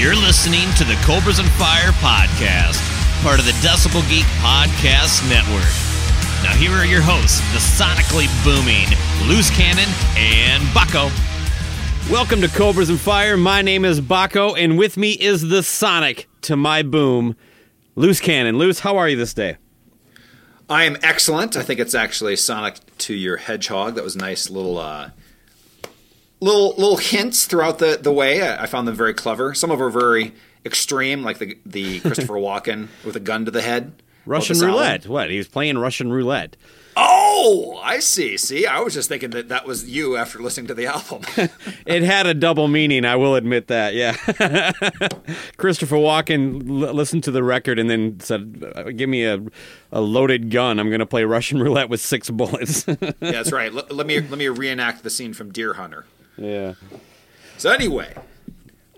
You're listening to the Cobras and Fire podcast, part of the Decibel Geek Podcast Network. Now, here are your hosts, the sonically booming Loose Cannon and Baco. Welcome to Cobras and Fire. My name is Baco, and with me is the Sonic to my boom, Loose Cannon. Loose, how are you this day? I am excellent. I think it's actually Sonic to your Hedgehog. That was nice little uh, little little hints throughout the the way. I, I found them very clever. Some of them are very extreme, like the the Christopher Walken with a gun to the head. Russian roulette. What? He was playing Russian roulette. Oh, I see. See, I was just thinking that that was you after listening to the album. it had a double meaning. I will admit that. Yeah. Christopher Walken l- listened to the record and then said, uh, "Give me a, a loaded gun. I'm going to play Russian roulette with six bullets." yeah, that's right. L- let me let me reenact the scene from Deer Hunter. Yeah. So anyway,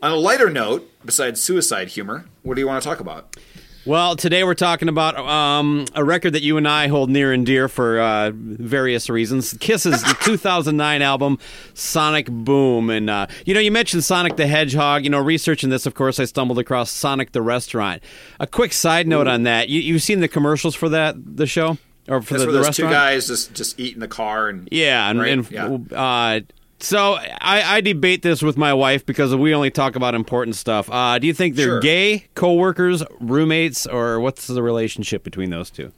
on a lighter note, besides suicide humor, what do you want to talk about? Well, today we're talking about um, a record that you and I hold near and dear for uh, various reasons. Kiss's 2009 album, Sonic Boom. And, uh, you know, you mentioned Sonic the Hedgehog. You know, researching this, of course, I stumbled across Sonic the Restaurant. A quick side note on that. You, you've seen the commercials for that, the show? Or for That's the, where the those restaurant? two guys just just eat in the car and Yeah, and, right? and yeah. uh, so I, I debate this with my wife because we only talk about important stuff. Uh, do you think they're Sure. gay, co-workers, roommates, or what's the relationship between those two?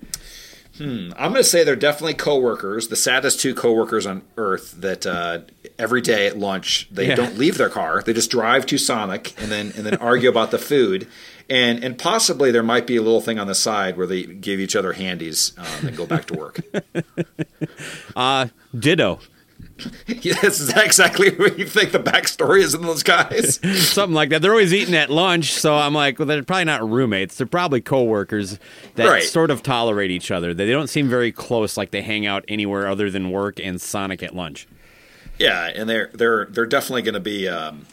I'm going to say they're definitely coworkers, the saddest two coworkers on earth that uh, every day at lunch they Yeah. don't leave their car. They just drive to Sonic and then and then argue about the food. And and possibly there might be a little thing on the side where they give each other handies um, and go back to work. Uh, ditto. yes, is that exactly what you think the backstory is in those guys? Something like that. They're always eating at lunch, so I'm like, well, they're probably not roommates. They're probably coworkers that Right. sort of tolerate each other. They don't seem very close, like they hang out anywhere other than work and Sonic at lunch. Yeah, and they're they're they're definitely going to be um,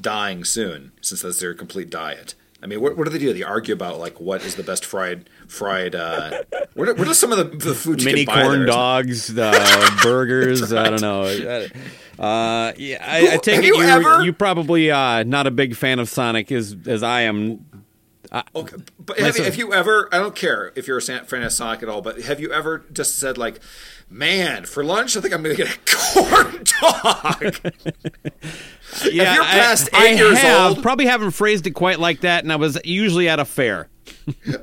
dying soon since that's their complete diet. I mean, what, what do they do? They argue about like what is the best fried fried. Uh, what, are, some of the, the foods you Mini corn there? dogs, uh, burgers. I don't know. Uh, yeah, I, I take Have it you you're, ever- you probably uh, not a big fan of Sonic as as I am. Okay, but have, you- have you ever? I don't care if you're a fan of Sonic at all, but have you ever just said like, "Man, for lunch, I think I'm going to get a corn dog." Yeah, you're I- past I, eight years have, old- probably haven't phrased it quite like that, and I was usually at a fair.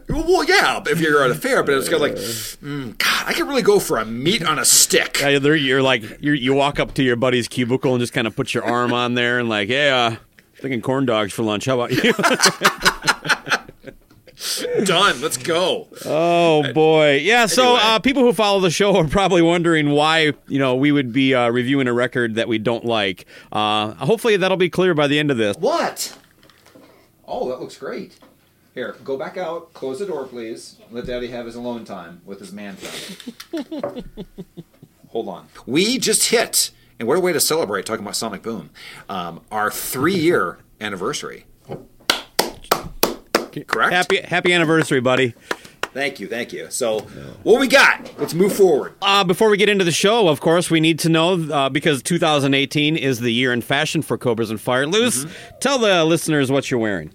Well, yeah, if you're at a fair, but it's kind of like, mm, God, I could really go for a meat on a stick. There you're like you're, you walk up to your buddy's cubicle and just kind of put your arm on there and like, hey, uh, thinking corn dogs for lunch. How about you? Done. Let's go. Oh boy, yeah. So Anyway. uh, people who follow the show are probably wondering why you know we would be uh, reviewing a record that we don't like. Uh, hopefully that'll be clear by the end of this. What? Oh, that looks great. Here, go back out. Close the door, please. Let Daddy have his alone time with his man friend. Hold on. We just hit, and what a way to celebrate talking about Sonic Boom, um, our three year anniversary. Correct? Happy happy anniversary, buddy. Thank you, thank you. So, what we got? Let's move forward. Uh, before we get into the show, of course, we need to know uh, because 2018 is the year in fashion for Cobras and Fire. Loose, tell the listeners what you're wearing.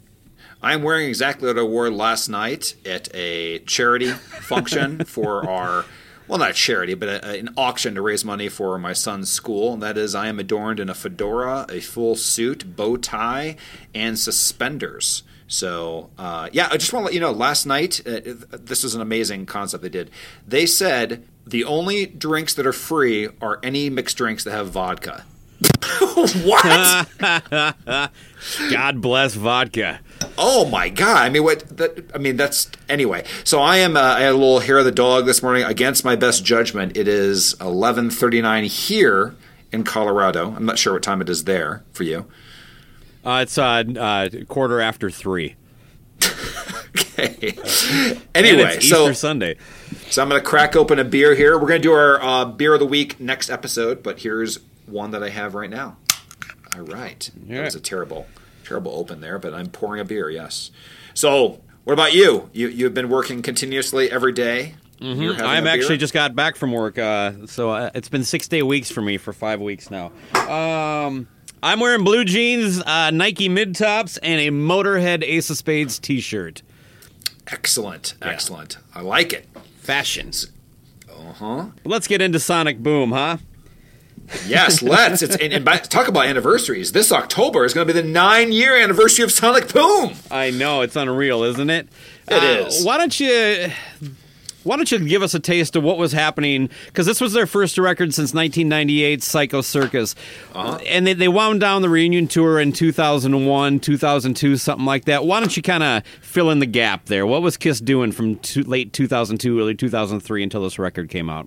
I'm wearing exactly what I wore last night at a charity function for our, well, not charity, but a, an auction to raise money for my son's school. And that is, I am adorned in a fedora, a full suit, bow tie, and suspenders. So, uh, yeah, I just want to let you know last night, uh, this is an amazing concept they did. They said the only drinks that are free are any mixed drinks that have vodka. what? God bless vodka. Oh my god! I mean, what? That, I mean, that's anyway. So I am. Uh, I had a little hair of the dog this morning. Against my best judgment, it is eleven thirty nine here in Colorado. I'm not sure what time it is there for you. Uh, it's uh, uh, quarter after three. Okay. Anyway, so Sunday. so I'm going to crack open a beer here. We're going to do our uh, beer of the week next episode, but here's one that I have right now. All right, that was a terrible, terrible open there, but I'm pouring a beer. Yes. So, what about you? You you've been working continuously every day? Having I'm actually just got back from work, uh, so uh, it's been six day weeks for me for five weeks now. Um, I'm wearing blue jeans, uh, Nike mid tops, and a Motorhead Ace of Spades t shirt. Excellent, excellent. I like it. Fashions. Uh huh. Let's get into Sonic Boom, huh? Yes, let's. It's and, and by, talk about anniversaries. This October is going to be the nine-year anniversary of Sonic Boom. I know it's unreal, isn't it? It It is. is. Why don't you? Why don't you give us a taste of what was happening? Because this was their first record since 1998, Psycho Circus, Uh-huh. and they, they wound down the reunion tour in 2001, 2002, something like that. Why don't you kind of fill in the gap there? What was Kiss doing from two, late 2002, early 2003 until this record came out?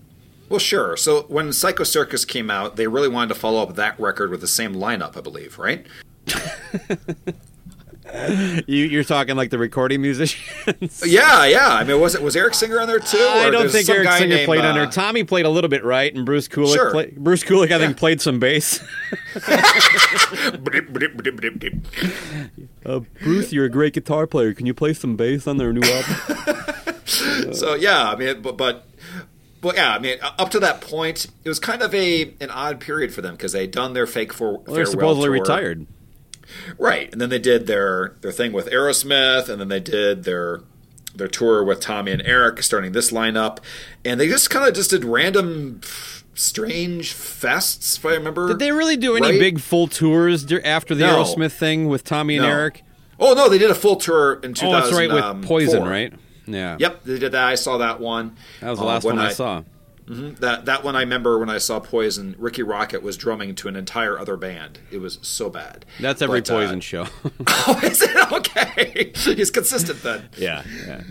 Well, sure. So when Psycho Circus came out, they really wanted to follow up that record with the same lineup, I believe, right? You, you're talking like the recording musicians. Yeah, yeah. I mean, was it was Eric Singer on there too? I don't think Eric Singer named, played on uh, there. Tommy played a little bit right, and Bruce Kulick. Sure. Play, Bruce Kulick, I think, Yeah. played some bass. Uh, Bruce, you're a great guitar player. Can you play some bass on their new album? So yeah, I mean, but but. Well, yeah, I mean, up to that point, it was kind of a an odd period for them because they'd done their fake for Well, they're supposedly tour. retired. Right, and then they did their their thing with Aerosmith, and then they did their their tour with Tommy and Eric, starting this lineup, and they just kind of just did random, strange fests. If I remember, Did they really do any right? big full tours after the No. Aerosmith thing with Tommy and No. Eric? Oh no, they did a full tour in 2000. Oh, that's right, with Poison, right? Yeah. Yep, they did that. I saw that one. That was the Uh, last one I, saw. Mhm. That that one I remember when I saw Poison. Rikki Rockett was drumming to an entire other band. It was so bad. That's every But, uh, Poison show. oh, is it okay? He's consistent then. yeah. Yeah.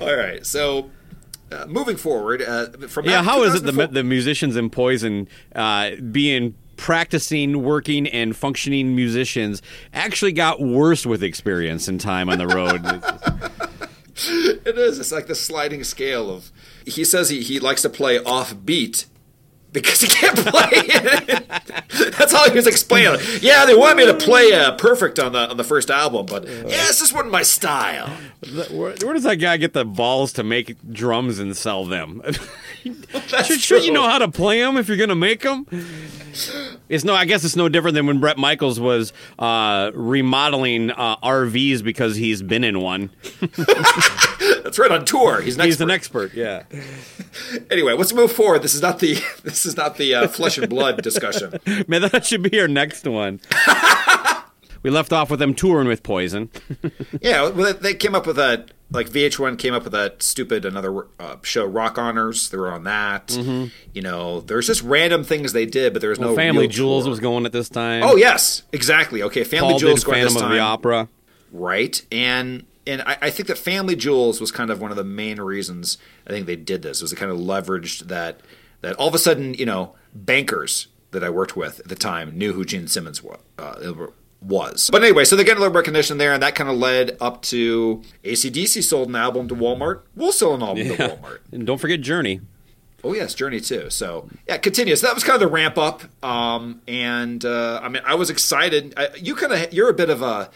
All right, so uh, moving forward uh, from Yeah. How is it the the musicians in Poison uh, being practicing, working, and functioning musicians actually got worse with experience and time on the road? It is. It's like the sliding scale of. He says he, he likes to play off beat because he can't play. it. That's all he was explaining. Yeah, they wanted me to play uh, perfect on the on the first album, but yeah, this just wasn't my style. where, where does that guy get the balls to make drums and sell them? Should, should you know how to play them if you're going to make them? It's no. I guess it's no different than when Bret Michaels was uh, remodeling uh, RVs because he's been in one. That's right on tour. He's an He's an expert. expert. Yeah. Anyway, let's move forward. This is not the this is not the uh, flesh and blood discussion. Man, that should be our next one. we left off with them touring with Poison. Yeah, well, they came up with that. Like VH1 came up with that stupid another uh, show, Rock Honors. They were on that. You know, there's just random things they did, but there was no Family Jewels tour. was going at this time. Oh yes, exactly. Okay, Family Paul Jewels did going Phantom this of time, the Opera. right? And and I, I think that Family Jewels was kind of one of the main reasons I think they did this. Was it kind of leveraged that that all of a sudden, you know, bankers that I worked with at the time knew who Gene Simmons was. Uh, was. But anyway, so they get a little recognition there, and that kind of led up to ACDC sold an album to Walmart. We'll sell an album Yeah. to Walmart. And don't forget Journey. Oh yes, Journey too. So yeah, continues. So that was kind of the ramp up. Um, and uh, I mean, I was excited. I, you kind of you're a bit of a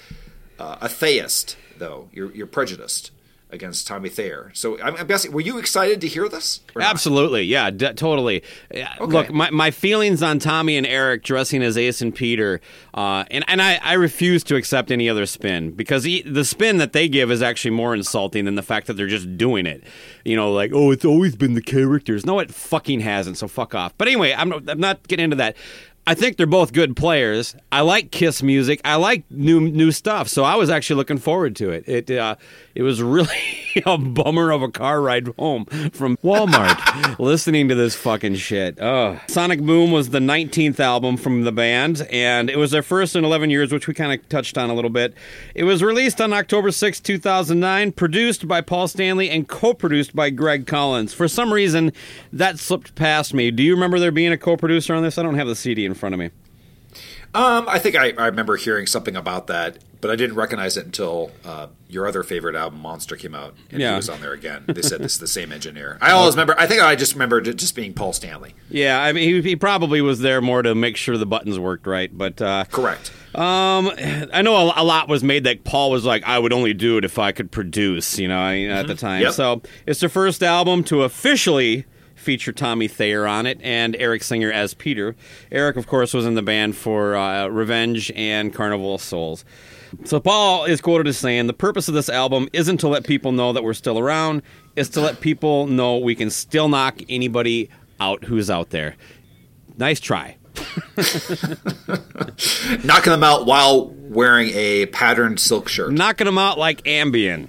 uh, a theist though. You're you're prejudiced against Tommy Thayer. So I'm, I'm guessing, were you excited to hear this? Absolutely, yeah, d- totally. Yeah, Look, my, my feelings on Tommy and Eric dressing as Ace and Peter, uh, and and I, I refuse to accept any other spin because he, the spin that they give is actually more insulting than the fact that they're just doing it. You know, like oh, it's always been the characters. No, it fucking hasn't. So fuck off. But anyway, I'm I'm not getting into that. I think they're both good players. I like Kiss music. I like new new stuff. So I was actually looking forward to it. It uh, it was really a bummer of a car ride home from Walmart listening to this fucking shit. Oh. Sonic Boom was the 19th album from the band, and it was their first in 11 years, which we kind of touched on a little bit. It was released on October 6, 2009, produced by Paul Stanley and co-produced by Greg Collins. For some reason, that slipped past me. Do you remember there being a co-producer on this? I don't have the CD in front of me. Um, I think I, I remember hearing something about that, but I didn't recognize it until uh, your other favorite album, Monster, came out, and Yeah. he was on there again. They said this is the same engineer. I always remember. I think I just remembered it just being Paul Stanley. Yeah, I mean, he, he probably was there more to make sure the buttons worked right, but uh, Correct. Um, I know a, a lot was made that Paul was like, I would only do it if I could produce, you know, I- at the time. Yep. So it's the first album to officially feature Tommy Thayer on it and Eric Singer as Peter. Eric, of course, was in the band for uh, Revenge and Carnival of Souls. So Paul is quoted as saying, "The purpose of this album isn't to let people know that we're still around; it's to let people know we can still knock anybody out who's out there." Nice try. Knocking them out while wearing a patterned silk shirt. Knocking them out like Ambien.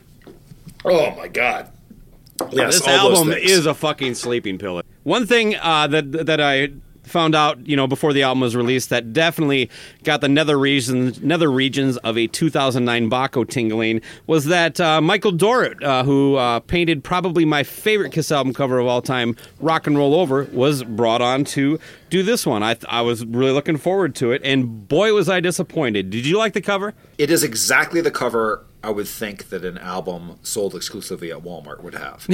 Oh my god. Yes, this album is a fucking sleeping pill. One thing uh, that that I found out, you know, before the album was released, that definitely got the nether regions, nether regions of a 2009 Baco tingling, was that uh, Michael Doret, uh, who uh, painted probably my favorite Kiss album cover of all time, "Rock and Roll Over," was brought on to do this one. I I was really looking forward to it, and boy was I disappointed. Did you like the cover? It is exactly the cover I would think that an album sold exclusively at Walmart would have.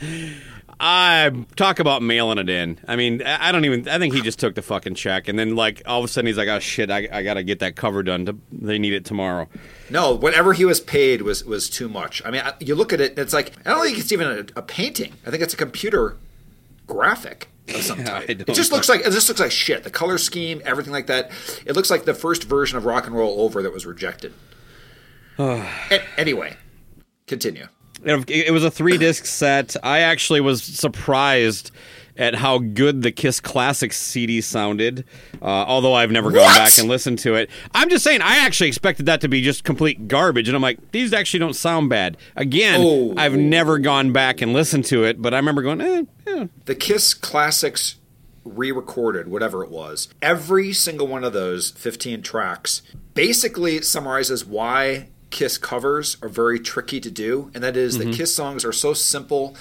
I talk about mailing it in. I mean, I don't even. I think he just took the fucking check, and then like all of a sudden he's like, "Oh shit, I, I got to get that cover done. To, they need it tomorrow." no, whatever he was paid was was too much. I mean, I- you look at it, it's like I don't think it's even a, a painting. I think it's a computer graphic of some Yeah, type. It just looks like it just looks like shit. The color scheme, everything like that. It looks like the first version of Rock and Roll Over that was rejected. Anyway, continue. It, was a three disc set. I actually was surprised at how good the Kiss Classics CD sounded. Uh, although I've never gone What? back and listened to it, I'm just saying I actually expected that to be just complete garbage, and I'm like, these actually don't sound bad. Again, Oh. I've never gone back and listened to it, but I remember going, eh, yeah, the Kiss Classics re-recorded, whatever it was, every single one of those 15 tracks basically summarizes why Kiss covers are very tricky to do, and that is that Kiss songs are so simple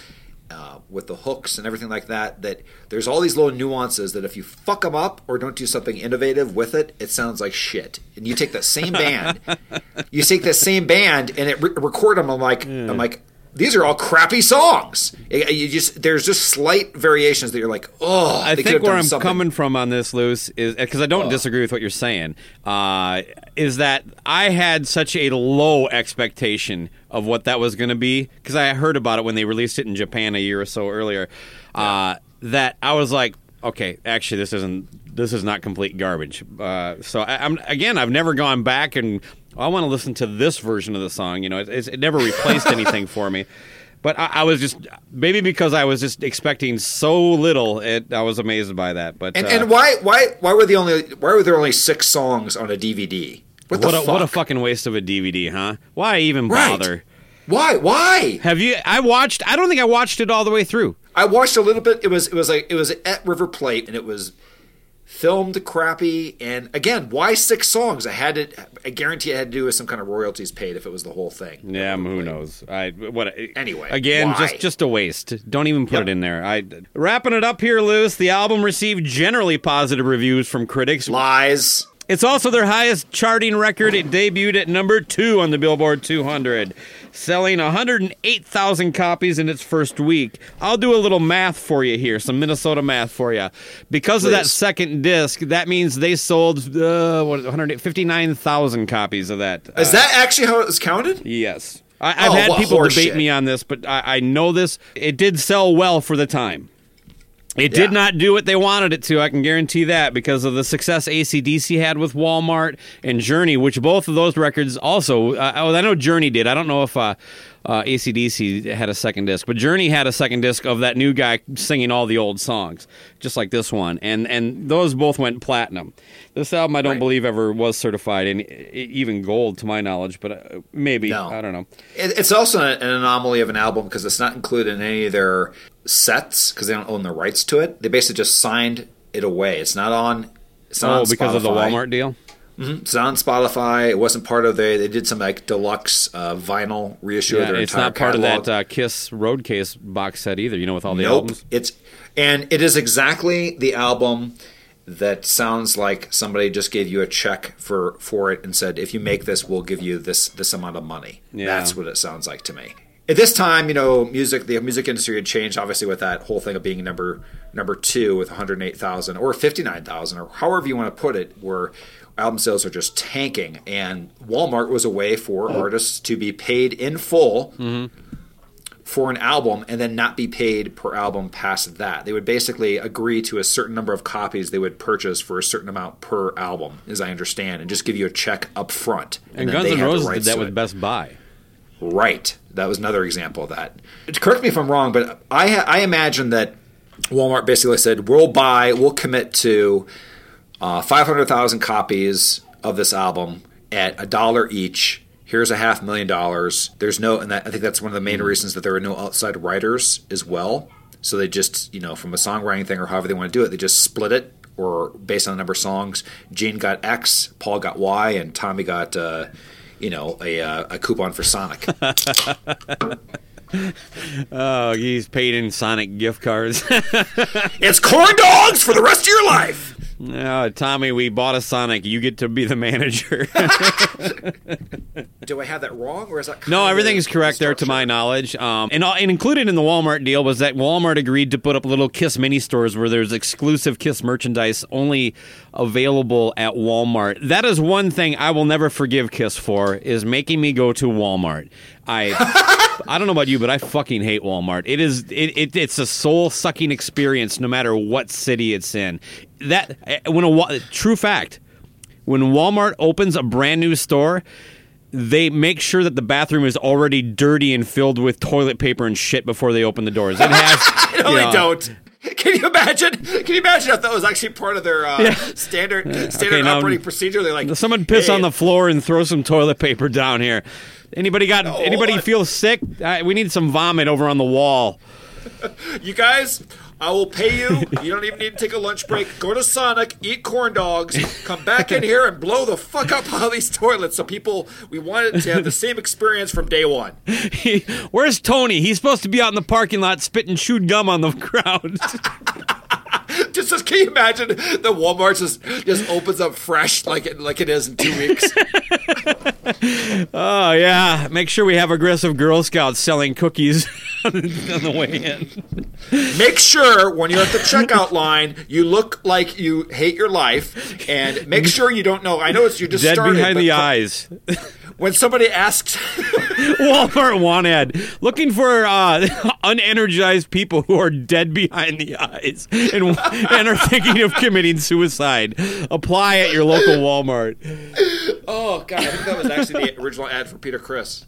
uh, with the hooks and everything like that that there's all these little nuances that if you fuck them up or don't do something innovative with it, it sounds like shit. And you take that same band, you take that same band and it re- record them. I'm like, I'm like. These are all crappy songs. You just there's just slight variations that you're like, oh. I think where I'm something. coming from on this, Loose, is because I don't disagree with what you're saying. Uh, is that I had such a low expectation of what that was going to be because I heard about it when they released it in Japan a year or so earlier. Uh, that I was like, okay, actually, this isn't this is not complete garbage. Uh, so I, I'm again, I've never gone back and I want to listen to this version of the song. You know, it, it's, it never replaced anything for me. But I, I was just maybe because I was just expecting so little, it, I was amazed by that. But And, uh, and why why why were the only why were there only six songs on a DVD? What the what a, fuck? what a fucking waste of a DVD, huh? Why even Right. bother? Why why? Have you? I watched. I don't think I watched it all the way through. I watched a little bit. It was it was like it was at River Plate, and it was filmed crappy, and again, why six songs? I had to. I guarantee it had to do with some kind of royalties paid if it was the whole thing. Yeah, who knows? I what Anyway, Again, why? just just a waste. Don't even put Yep. it in there. I wrapping it up here, loose. The album received generally positive reviews from critics. Lies. It's also their highest charting record. It debuted at number two on the Billboard 200, selling 108,000 copies in its first week. I'll do a little math for you here, some Minnesota math for you. Because of that second disc, that means they sold uh, what, 159,000 copies of that. Is Uh, that actually how it was counted? Yes. I, I've Oh, had people debate shit. me on this, but I, I know this. It did sell well for the time. It did not do what they wanted it to. I can guarantee that because of the success ACDC had with Walmart and Journey, which both of those records also. Uh, oh, I know Journey did. I don't know if uh, uh, ACDC had a second disc, but Journey had a second disc of that new guy singing all the old songs, just like this one, and and those both went platinum. This album, I don't Right. believe ever was certified in even gold, to my knowledge, but uh, maybe No. I don't know. It, it's also an, an anomaly of an album because it's not included in any of their sets because they don't own the rights to it. They basically just signed it away. It's not on. It's not Oh, on because of the Walmart deal. It's not on Spotify. It wasn't part of the. They did some like deluxe uh, vinyl reissue of their it's entire not part catalog. of that uh, Kiss Roadcase box set either. You know, with all the nope. albums. It's and it is exactly the album that sounds like somebody just gave you a check for for it and said, if you make this, we'll give you this this amount of money. Yeah. That's what it sounds like to me. At this time, you know, music the music industry had changed, obviously, with that whole thing of being number number two with 108,000 or 59,000 or however you want to put it, where album sales are just tanking, and Walmart was a way for artists to be paid in full for an album and then not be paid per album past that. They would basically agree to a certain number of copies they would purchase for a certain amount per album, as I understand, and just give you a check up front. And, then Guns N' Roses did that with it. Best Buy. Right. That was another example of that. Correct me if I'm wrong, but I I imagine that Walmart basically said we'll buy, we'll commit to uh, 500,000 copies of this album at a dollar each. Here's a half million dollars. There's no, and that, I think that's one of the main reasons that there are no outside writers as well. So they just, you know, from a songwriting thing or however they want to do it, they just split it or based on the number of songs. Gene got X, Paul got Y, and Tommy got, uh, you know, a, uh, a coupon for Sonic. Oh, he's paid in Sonic gift cards. it's corn dogs for the rest of your life. Oh, Tommy, we bought a Sonic. You get to be the manager. Do I have that wrong, or is that no, everything is correct there, to my knowledge. Um, and, and included in the Walmart deal was that Walmart agreed to put up little Kiss mini stores where there's exclusive Kiss merchandise only available at Walmart. That is one thing I will never forgive Kiss for is making me go to Walmart. I I don't know about you, but I fucking hate Walmart. It is it, it it's a soul sucking experience no matter what city it's in. That when a true fact when Walmart opens a brand new store, they make sure that the bathroom is already dirty and filled with toilet paper and shit before they open the doors. It has No, they know, don't. Can you imagine? Can you imagine if that was actually part of their uh, standard standard Okay, now- operating procedure? They're like, Someone piss "Hey, on the floor and throw some toilet paper down here. Anybody got No, anybody feel sick? Uh, we need some vomit over on the wall. You guys, I will pay you. You don't even need to take a lunch break. Go to Sonic, eat corn dogs, come back in here and blow the fuck up all these toilets. So people, we wanted to have the same experience from day one. Where's Tony? He's supposed to be out in the parking lot spitting chewed gum on the crowd. Just, just can you imagine the Walmart just just opens up fresh like it like it is in two weeks? oh yeah, make sure we have aggressive Girl Scouts selling cookies on the way in. Make sure when you're at the checkout line, you look like you hate your life, and make sure you don't know. I know it's you just Dead started, behind the for- eyes. When somebody asks, Walmart want ad looking for uh, unenergized people who are dead behind the eyes and and are thinking of committing suicide. Apply at your local Walmart. "Oh God, I think that was actually the original ad for Peter Criss."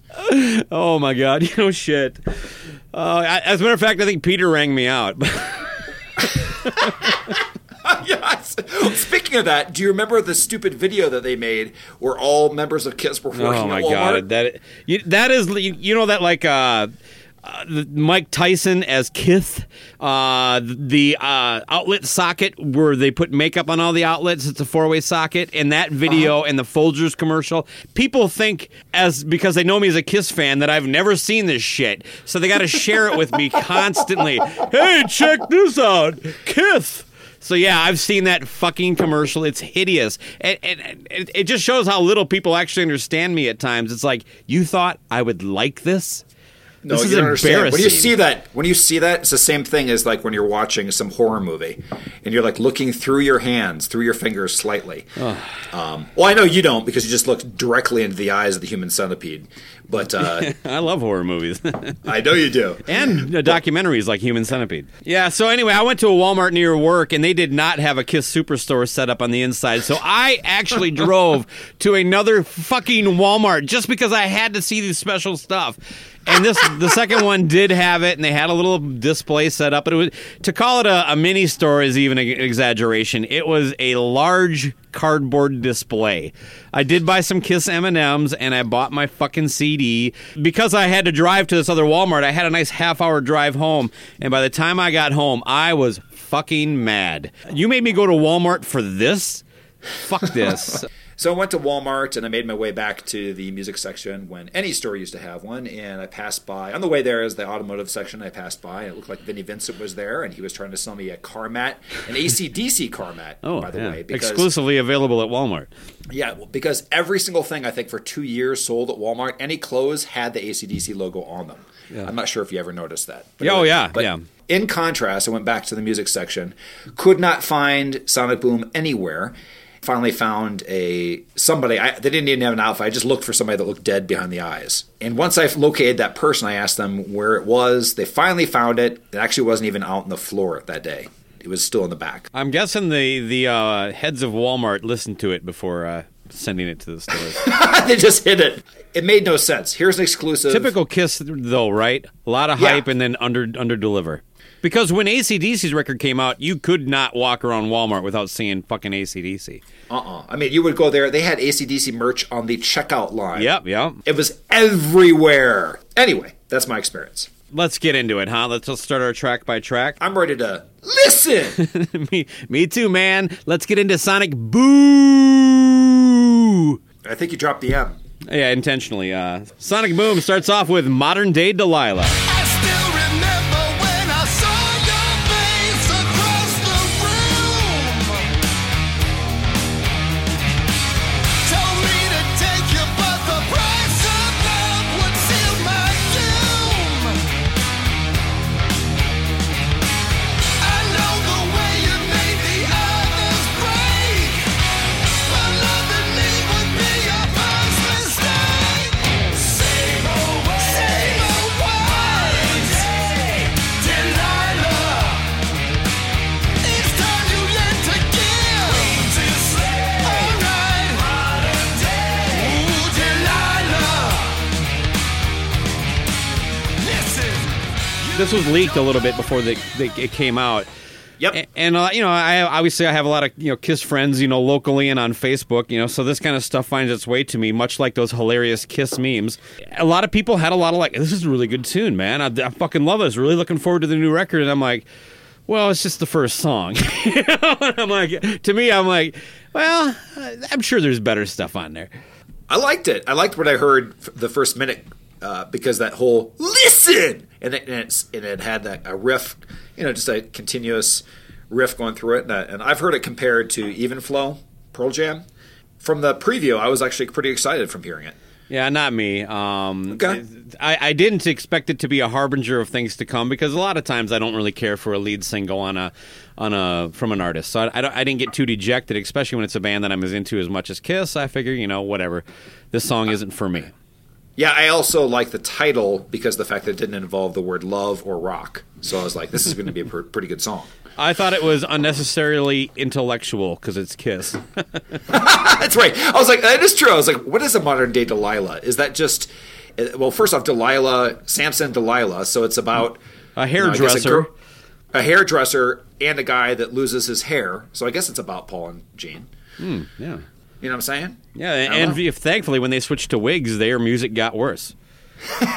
Oh my God, you know shit. Uh, as a matter of fact, I think Peter rang me out. yes. Speaking of that, do you remember the stupid video that they made where all members of Kiss were working oh my? God, that you, that is you, you know that like uh, uh, Mike Tyson as Kith, uh, the uh, outlet socket where they put makeup on all the outlets. It's a four way socket, and that video and the Folgers commercial. People think as because they know me as a Kiss fan that I've never seen this shit, so they got to share it with me constantly. Hey, check this out, Kith. So yeah, I've seen that fucking commercial. It's hideous, and, and, it just shows how little people actually understand me at times. It's like you thought I would like this. No, this you is don't understand. When you see that, when you see that, it's the same thing as like when you're watching some horror movie and you're like looking through your hands, through your fingers slightly. Um, well, I know you don't because you just look directly into the eyes of the human centipede. But uh, I love horror movies. I know you do. and uh, documentaries like Human Centipede. Yeah, so anyway, I went to a Walmart near work and they did not have a Kiss Superstore set up on the inside. So I actually drove to another fucking Walmart just because I had to see this special stuff. And this the second one did have it and they had a little display set up, but it was to call it a, a mini store is even an exaggeration. It was a large cardboard display. I did buy some Kiss M&Ms and I bought my fucking CD because I had to drive to this other Walmart. I had a nice half hour drive home and by the time I got home, I was fucking mad. You made me go to Walmart for this? Fuck this. So I went to Walmart and I made my way back to the music section when any store used to have one. And I passed by, on the way there is the automotive section. I passed by and it looked like Vinnie Vincent was there and he was trying to sell me a car mat, an ACDC car mat, Oh, by the yeah. way. Because, exclusively available at Walmart. Yeah, because every single thing I think for two years sold at Walmart, any clothes had the ACDC logo on them. I'm not sure if you ever noticed that. But Yeah, oh, yeah, but yeah. In contrast, I went back to the music section, could not find Sonic Boom anywhere. Finally found a somebody. I, they didn't even have an outfit. I just looked for somebody that looked dead behind the eyes. And once I located that person, I asked them where it was. They finally found it. It actually wasn't even out on the floor that day. It was still in the back. I'm guessing the the uh, heads of Walmart listened to it before uh, sending it to the stores. they just hid it. It made no sense. Here's an exclusive. Typical Kiss, though, right? A lot of Yeah. hype and then under under deliver. Because when ACDC's record came out, you could not walk around Walmart without seeing fucking ACDC. Uh-uh. I mean, you would go there. They had ACDC merch on the checkout line. Yep, yep. It was everywhere. Anyway, that's my experience. Let's get into it, huh? Let's just start our track by track. I'm ready to listen. me, me too, man. Let's get into Sonic Boo. I think you dropped the M. Yeah, intentionally. Uh, Sonic Boom starts off with Modern Day Delilah. Was leaked a little bit before they, they, it came out. Yep. A- And uh, you know, I obviously I have a lot of you know Kiss friends, you know, locally and on Facebook, you know, so this kind of stuff finds its way to me, much like those hilarious Kiss memes. A lot of people had a lot of like, this is a really good tune, man. I, I fucking love this. Really looking forward to the new record, and I'm like, well, it's just the first song. You know? I'm like, to me, I'm like, well, I'm sure there's better stuff on there. I liked it. I liked what I heard the first minute uh, because that whole listen and it, and, it's, and it had that a riff, you know, just a continuous riff going through it. And, uh, and I've heard it compared to Even Flow, Pearl Jam. From the preview, I was actually pretty excited from hearing it. Yeah, not me. Um, Okay. I, I didn't expect it to be a harbinger of things to come because a lot of times I don't really care for a lead single on a on a from an artist. So I, I, I didn't get too dejected, especially when it's a band that I'm as into as much as Kiss. I figure, you know, whatever. This song isn't for me. Yeah, I also like the title because the fact that it didn't involve the word love or rock. So I was like, this is going to be a pr- pretty good song. I thought it was unnecessarily intellectual because it's Kiss. That's right. I was like, that is true. I was like, what is a modern day Delilah? Is that just, uh, well, first off, Delilah, Samson Delilah. So it's about A you know, hairdresser. a hairdresser, and a guy that loses his hair. So I guess it's about Paul and Gene. yeah, You know what I'm saying? yeah, and if, thankfully when they switched to wigs, their music got worse.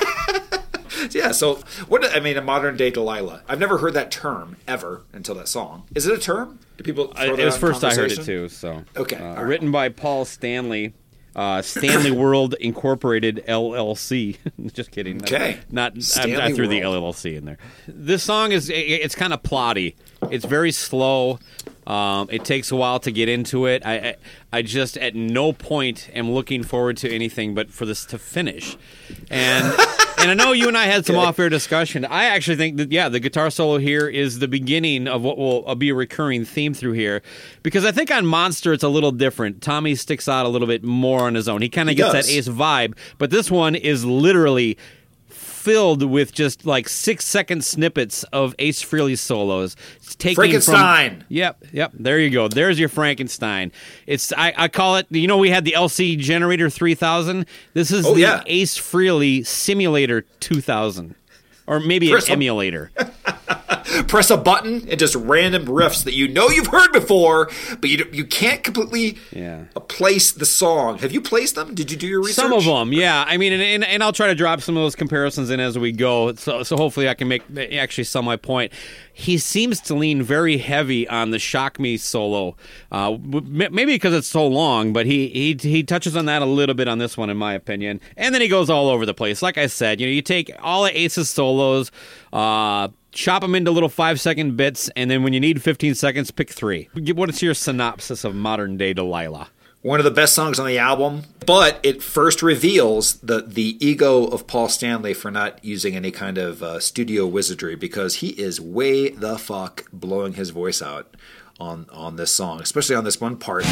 Yeah, so what I mean, a modern day Delilah. I've never heard that term ever until that song. Is it a term? Do people? I- it was first I heard it too. So Okay, uh, right. written by Paul Stanley, uh, Stanley World Incorporated LLC. Just kidding. Okay. not I, I Stanley threw the LLC in there. This song is it, it's kind of plotty. It's very slow. Um, it takes a while to get into it. I, I I just at no point am looking forward to anything but for this to finish. And and I know you and I had some off-air discussion. I actually think that yeah, the guitar solo here is the beginning of what will be a recurring theme through here, because I think on Monster it's a little different. Tommy sticks out a little bit more on his own. He kind of gets does. that Ace vibe, but this one is literally filled with just like six second snippets of Ace Frehley solos. It's taking Frankenstein. From, yep, yep. There you go. There's your Frankenstein. It's I, I call it. You know, we had the LC Generator 3000. This is Oh, the yeah. Ace Frehley Simulator 2000, or maybe Chris, an emulator. Press a button and just random riffs that you know you've heard before, but you you can't completely Yeah. uh, place the song. Have you placed them? Did you do your research? Some of them, yeah. I mean, and, and, and I'll try to drop some of those comparisons in as we go. So, so hopefully I can make actually sum my point. He seems to lean very heavy on the shock me solo, uh, maybe because it's so long, but he, he he touches on that a little bit on this one, in my opinion. And then he goes all over the place. Like I said, you know, you take all of Ace's solos. Uh, Chop them into little five second bits, and then when you need 15 seconds, pick three. What is your synopsis of modern day Delilah? one of the best songs on the album, but it first reveals the the ego of Paul Stanley for not using any kind of uh, studio wizardry because he is way the fuck blowing his voice out on on this song, especially on this one part.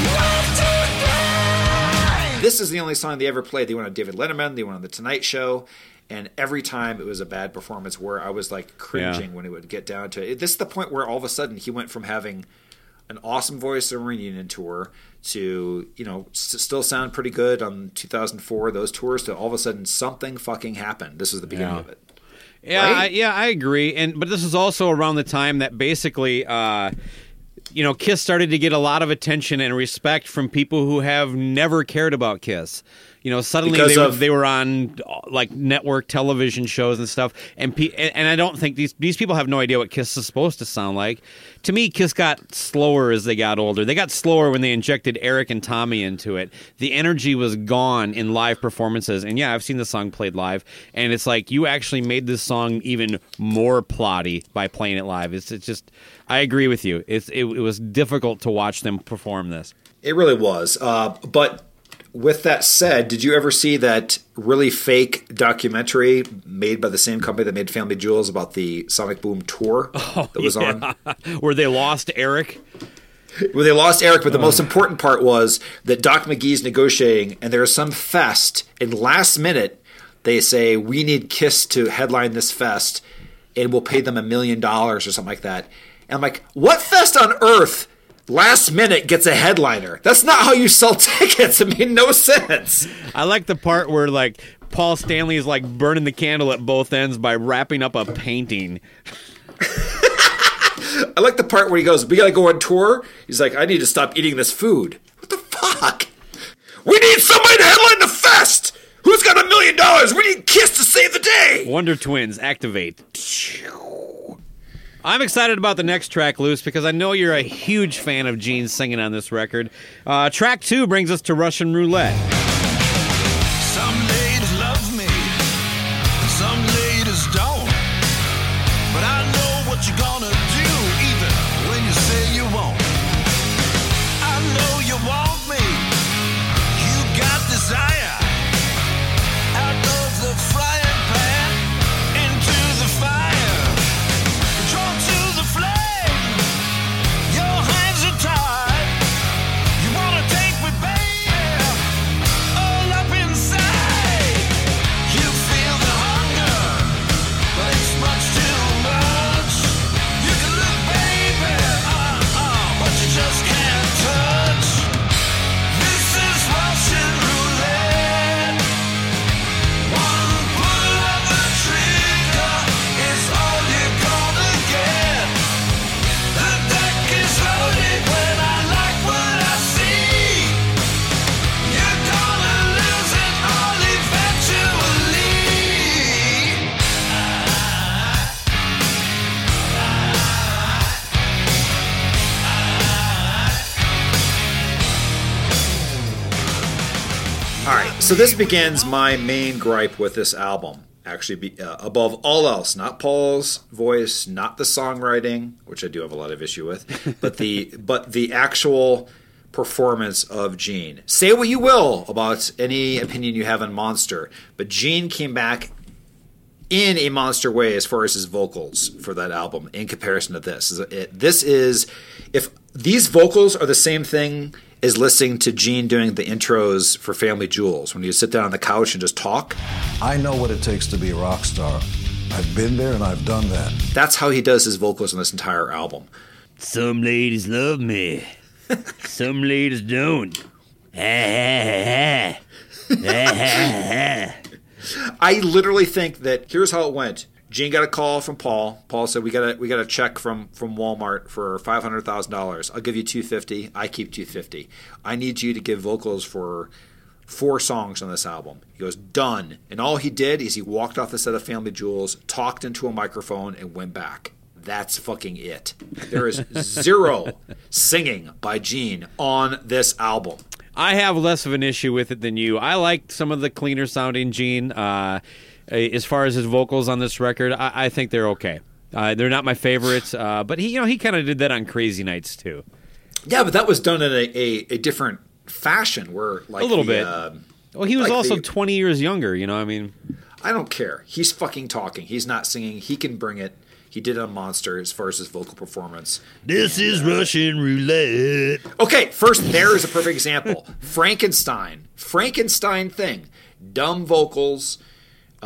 This is the only song they ever played. They went on David Letterman, they went on the Tonight Show, and every time it was a bad performance where I was like cringing when it would get down to it. This is the point where all of a sudden he went from having an awesome voice on reunion tour to you know s- still sound pretty good on 2004 those tours to all of a sudden something fucking happened this was the beginning Yeah. of it Yeah, Right? I, yeah, I agree. And but this is also around the time that basically, uh, you know, Kiss started to get a lot of attention and respect from people who have never cared about Kiss. You know, suddenly they, were, of- they were on like network television shows and stuff, and pe- and and I don't think these these people have no idea what Kiss is supposed to sound like. To me, Kiss got slower as they got older. They got slower when they injected Eric and Tommy into it. The energy was gone in live performances, and yeah, I've seen the song played live, and it's like you actually made this song even more plotty by playing it live. It's, it's just, I agree with you. It's it, it was difficult to watch them perform this. it really was uh, but with that said did you ever see that really fake documentary made by the same company that made family jewels about the sonic boom tour oh, that was on Where they lost Eric. Well, they lost Eric, but the oh. most important part was that Doc McGhee's negotiating, and there's some fest, and last minute they say we need Kiss to headline this fest, and we'll pay them a million dollars or something like that. And I'm like, what fest on earth? Last minute gets a headliner. That's not how you sell tickets. It made no sense. I like the part where like Paul Stanley is like burning the candle at both ends by wrapping up a painting. I like the part where he goes, "We gotta go on tour." He's like, "I need to stop eating this food." What the fuck? We need somebody to headline the fest. Who's got a million dollars? We need Kiss to save the day. Wonder Twins activate. I'm excited about the next track, Loose, because I know you're a huge fan of Gene singing on this record. Uh, track two brings us to Russian Roulette. So this begins my main gripe with this album. Actually, be, uh, above all else, not Paul's voice, not the songwriting, which I do have a lot of issue with, but the but the actual performance of Gene. Say what you will about any opinion you have on Monster, but Gene came back in a monster way as far as his vocals for that album in comparison to this. This is if these vocals are the same thing as listening to Gene doing the intros for Family Jewels when you sit down on the couch and just talk. I know what it takes to be a rock star. I've been there and I've done that. That's how he does his vocals on this entire album. Some ladies love me. Some ladies don't. I literally think that here's how it went. Gene got a call from Paul. Paul said, "We got a we got a check from from Walmart for five hundred thousand dollars. I'll give you two fifty. I keep two fifty. I need you to give vocals for four songs on this album." He goes, "Done." And all he did is he walked off the set of Family Jewels, talked into a microphone, and went back. That's fucking it. There is zero singing by Gene on this album. I have less of an issue with it than you. I like some of the cleaner sounding Gene. Uh, as far as his vocals on this record, I, I think they're okay. Uh, they're not my favorites, uh, but he, you know, he kind of did that on Crazy Nights too. Yeah, but that was done in a, a, a different fashion where like A little the, bit. um, Well, he was Like also the- 20 years younger. You know, I mean, I don't care. He's fucking talking. He's not singing. He can bring it. He did a Monster as far as his vocal performance. This is Russian roulette. Okay, first there is a perfect example. Frankenstein. Frankenstein thing. Dumb vocals,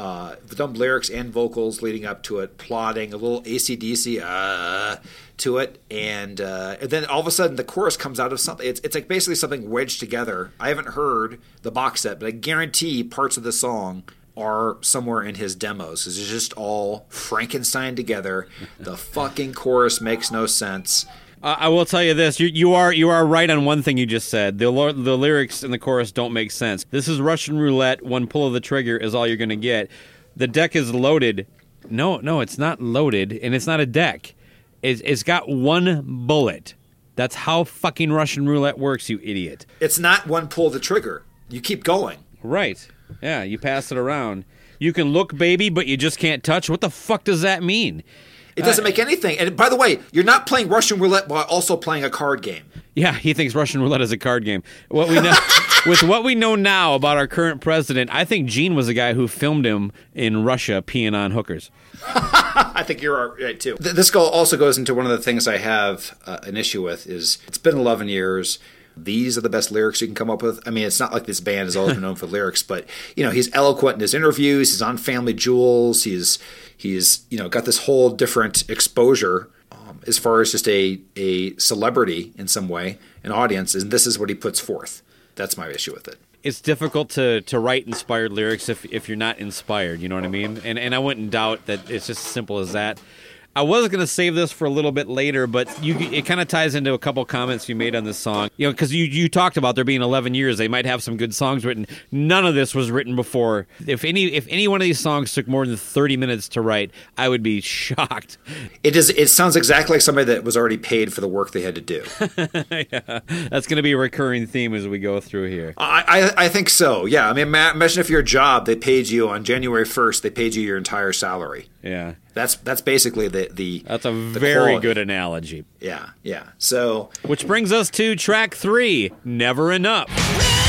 uh, dumb lyrics and vocals leading up to it, plotting, a little ACDC uh, to it, and, uh, and then all of a sudden the chorus comes out of something. It's, it's like basically something wedged together. I haven't heard the box set, but I guarantee parts of the song are somewhere in his demos. It's just all Frankenstein together. The fucking chorus makes no sense. Uh, I will tell you this: you, you are you are right on one thing you just said. The the lyrics in the chorus don't make sense. This is Russian roulette. One pull of the trigger is all you're going to get. The deck is loaded. No, no, it's not loaded, and it's not a deck. It's, it's got one bullet. That's how fucking Russian roulette works, you idiot. It's not one pull the trigger. You keep going. Right? Yeah, you pass it around. You can look, baby, but you just can't touch. What the fuck does that mean? It doesn't make anything. And by the way, you're not playing Russian roulette while also playing a card game. Yeah, he thinks Russian roulette is a card game. What we know, with what we know now about our current president, I think Gene was the guy who filmed him in Russia peeing on hookers. I think you're right too. This go- also goes into one of the things I have uh, an issue with is it's been 11 years. These are the best lyrics you can come up with. I mean, it's not like this band has always been known for lyrics, but you know, he's eloquent in his interviews. He's on Family Jewels. He's he's you know got this whole different exposure um, as far as just a a celebrity in some way, an audience, and this is what he puts forth. That's my issue with it. It's difficult to, to write inspired lyrics if, if you're not inspired, you know what I mean? And and I wouldn't doubt that it's just as simple as that. I was going to save this for a little bit later, but you it kind of ties into a couple comments you made on this song. You know, because you, you talked about there being 11 years, they might have some good songs written. None of this was written before. If any if any one of these songs took more than 30 minutes to write, I would be shocked. It is. It sounds exactly like somebody that was already paid for the work they had to do. yeah, That's going to be a recurring theme as we go through here. I, I, I think so. Yeah. I mean, imagine if your job they paid you on January first, they paid you your entire salary. Yeah. That's that's basically the the. That's a the very good analogy. Yeah, yeah. So Which brings us to track three Never Enough.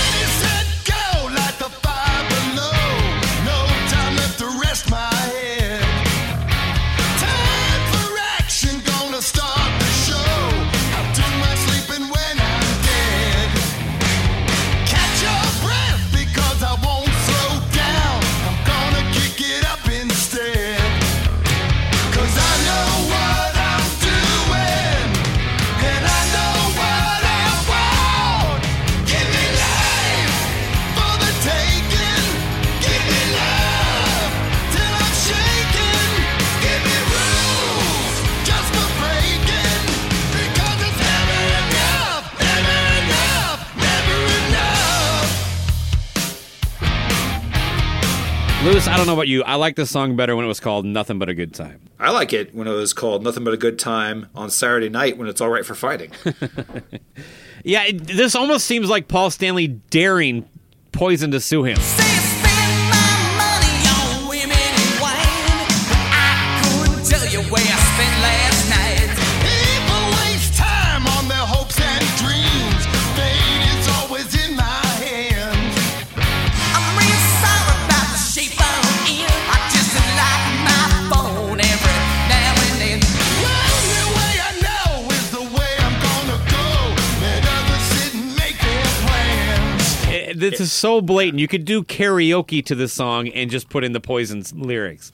Lewis, I don't know about you. I like this song better when it was called Nothing But a Good Time. I like it when it was called "Nothing But a Good Time" on Saturday night when it's all right for fighting. Yeah, it, this almost seems like Paul Stanley daring Poison to sue him. This is so blatant. You could do karaoke to this song and just put in the Poison's lyrics,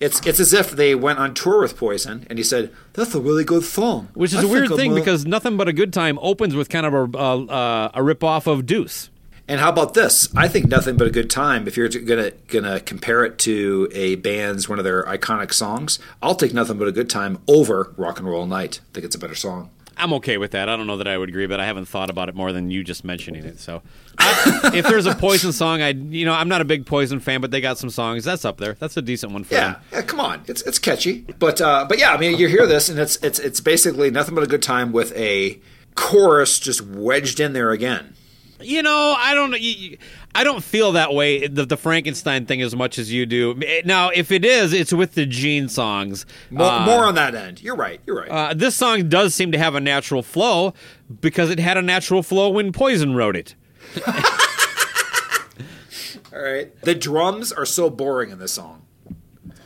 It's it's as if they went on tour with Poison, and he said, "That's a really good song." which is I a weird thing because nothing but a good time opens with kind of a uh, uh, a rip off of Deuce. And how about this? I think nothing but a good time. If you're gonna gonna compare it to a band's one of their iconic songs, I'll take nothing but a good time over Rock and Roll Night. I think it's a better song. I'm okay with that. I don't know that I would agree, but I haven't thought about it more than you just mentioning it. So, I, if there's a Poison song, I you know I'm not a big Poison fan, but they got some songs that's up there. That's a decent one for Yeah, them. yeah, come on, it's it's catchy, but uh, but yeah, I mean, you hear this, and it's it's it's basically nothing but a good time with a chorus just wedged in there again. You know, I don't. I don't feel that way the, the Frankenstein thing as much as you do. Now, if it is, it's with the Gene songs. More, Uh, more on that end. You're right. You're right. Uh, this song does seem to have a natural flow because it had a natural flow when Poison wrote it. All right. The drums are so boring in this song.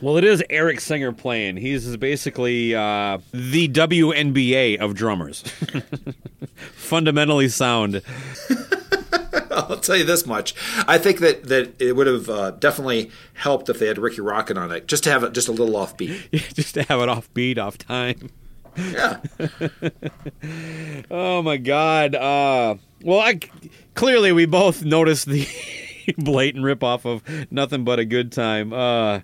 Well, it is Eric Singer playing. He's basically uh, the WNBA of drummers. Fundamentally sound. I'll tell you this much. I think that, that it would have uh, definitely helped if they had Rikki Rockett on it, just to have it just a little offbeat. Just to have it off beat, off time. Yeah. Oh my God. Uh, well, I clearly we both noticed the blatant ripoff of Nothing But a Good Time. Uh,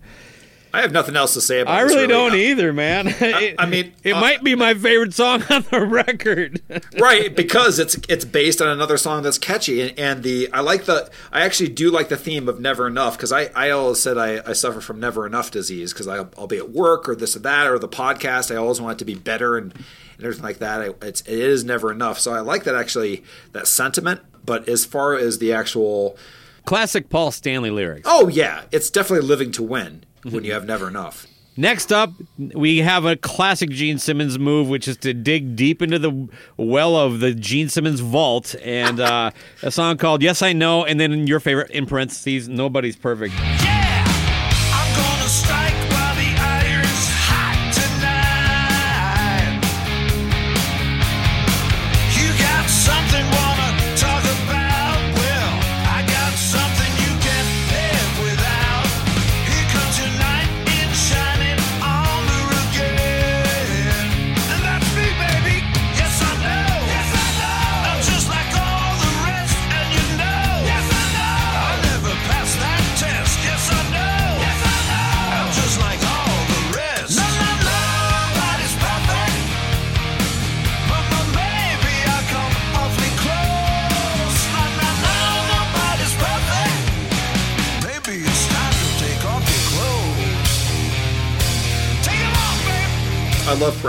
I have nothing else to say about I really don't either, man. It- I mean, it uh, might be my favorite song on the record. right because it's it's based on another song that's catchy and, and the I like the I actually do like the theme of never enough because I, I always said I, I suffer from never enough disease because I'll be at work or this or that or the podcast I always want it to be better and, and everything like that I, it's it is never enough so I like that actually that sentiment but as far as the actual Classic Paul Stanley lyrics. oh yeah it's definitely living to win when you have never enough. Next up, we have a classic Gene Simmons move, which is to dig deep into the well of the Gene Simmons vault, and uh, a song called "Yes I Know," and then your favorite in parentheses, "Nobody's Perfect." Yeah,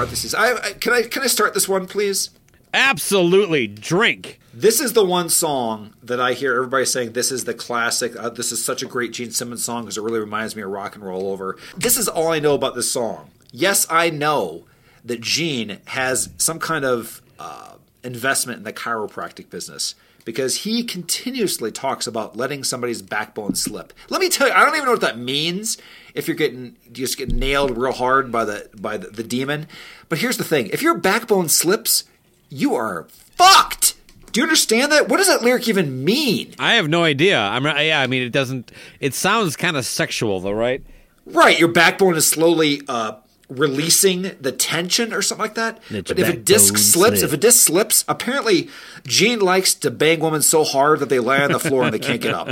parentheses I, I can I can I start this one please Absolutely, drink. This is the one song that I hear everybody saying this is the classic. Uh, this is such a great Gene Simmons song because it really reminds me of rock and roll over. This is all I know about this song. Yes, I know that Gene has some kind of uh, investment in the chiropractic business because he continuously talks about letting somebody's backbone slip. Let me tell you, I don't even know what that means. If you're getting just get nailed real hard by the by the, the demon, but here's the thing: if your backbone slips, you are fucked. Do you understand that? What does that lyric even mean? I have no idea. I'm yeah. I mean, it doesn't. It sounds kind of sexual, though, right? Right, your backbone is slowly uh, releasing the tension or something like that. But if a disc slips, slip. if a disc slips, apparently Gene likes to bang women so hard that they lie on the floor and they can't get up.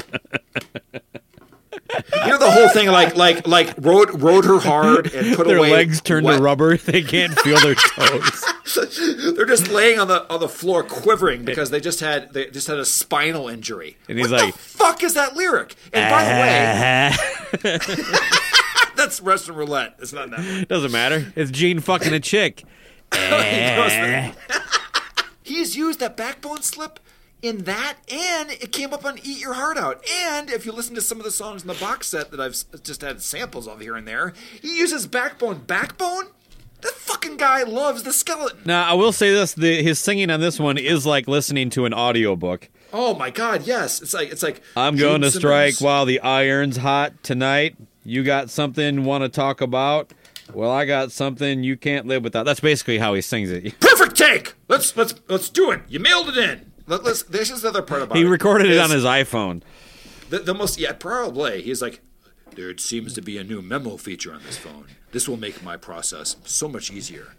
You know the whole thing, like like like rode rode her hard and put Their away. legs turn wet- to rubber. They can't feel their toes. They're just laying on the on the floor quivering because they just had they just had a spinal injury. And he's what like- fuck is that lyric? And by the way, uh-huh. that's Russian roulette. It's not that. Doesn't matter. It's Gene fucking a chick. He's used that backbone slip in that, and it came up on Eat Your Heart Out. And if you listen to some of the songs in the box set that I've s- just had samples of here and there, he uses Backbone. Backbone? That fucking guy loves the skeleton. Now, I will say this: the, his singing on this one is like listening to an audiobook. Oh my god, yes. It's like it's like I'm going to strike Simmons. while the iron's hot tonight. You got something want to talk about? Well, I got something you can't live without. That's basically how he sings it. Perfect take. Let's let's let's do it. You mailed it in. Let, let's. This is the other part about He it. He recorded it is on his iPhone. The, the most yeah probably. He's like, there seems to be a new memo feature on this phone. This will make my process so much easier.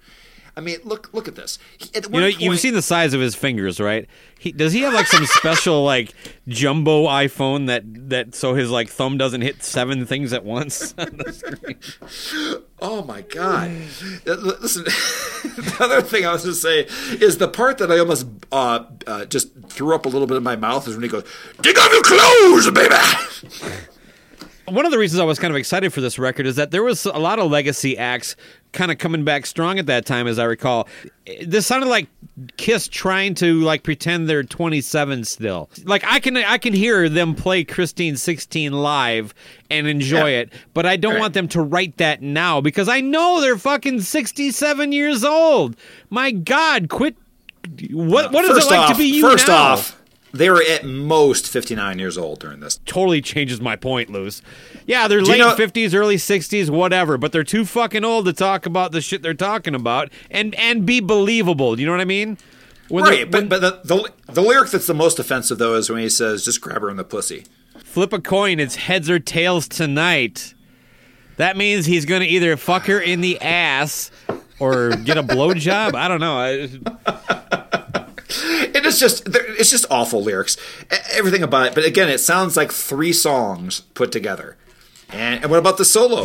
I mean, look look at this. He, at you know, point, you've seen the size of his fingers, right? He does he have like some special like jumbo iPhone that that so his like thumb doesn't hit seven things at once on the screen? Oh my god! Uh, Listen, the other thing I was going to say is the part that I almost uh, uh, just threw up a little bit in my mouth is when he goes, "Take off your clothes, baby." One of the reasons I was kind of excited for this record is that there was a lot of legacy acts kind of coming back strong at that time, as I recall. This sounded like Kiss trying to like pretend they're 27 still. Like I can I can hear them play Christine 16 live and enjoy Yeah. it, but I don't Right. want them to write that now because I know they're fucking 67 years old. My God, quit. What what is first it like off, to be you First now? off, they were at most 59 years old during this. totally changes my point, Loose. Yeah, they're you late know- 50s, early 60s, whatever, but they're too fucking old to talk about the shit they're talking about and and be believable. You know what I mean? When right, but, but the, the the lyric that's the most offensive though is when he says, "Just grab her in the pussy." flip a coin, it's heads or tails tonight. That means he's going to either fuck her in the ass or get a blowjob. I don't know. I, It is just it's just awful lyrics, everything about it. But again, it sounds like three songs put together. And, and what about the solo?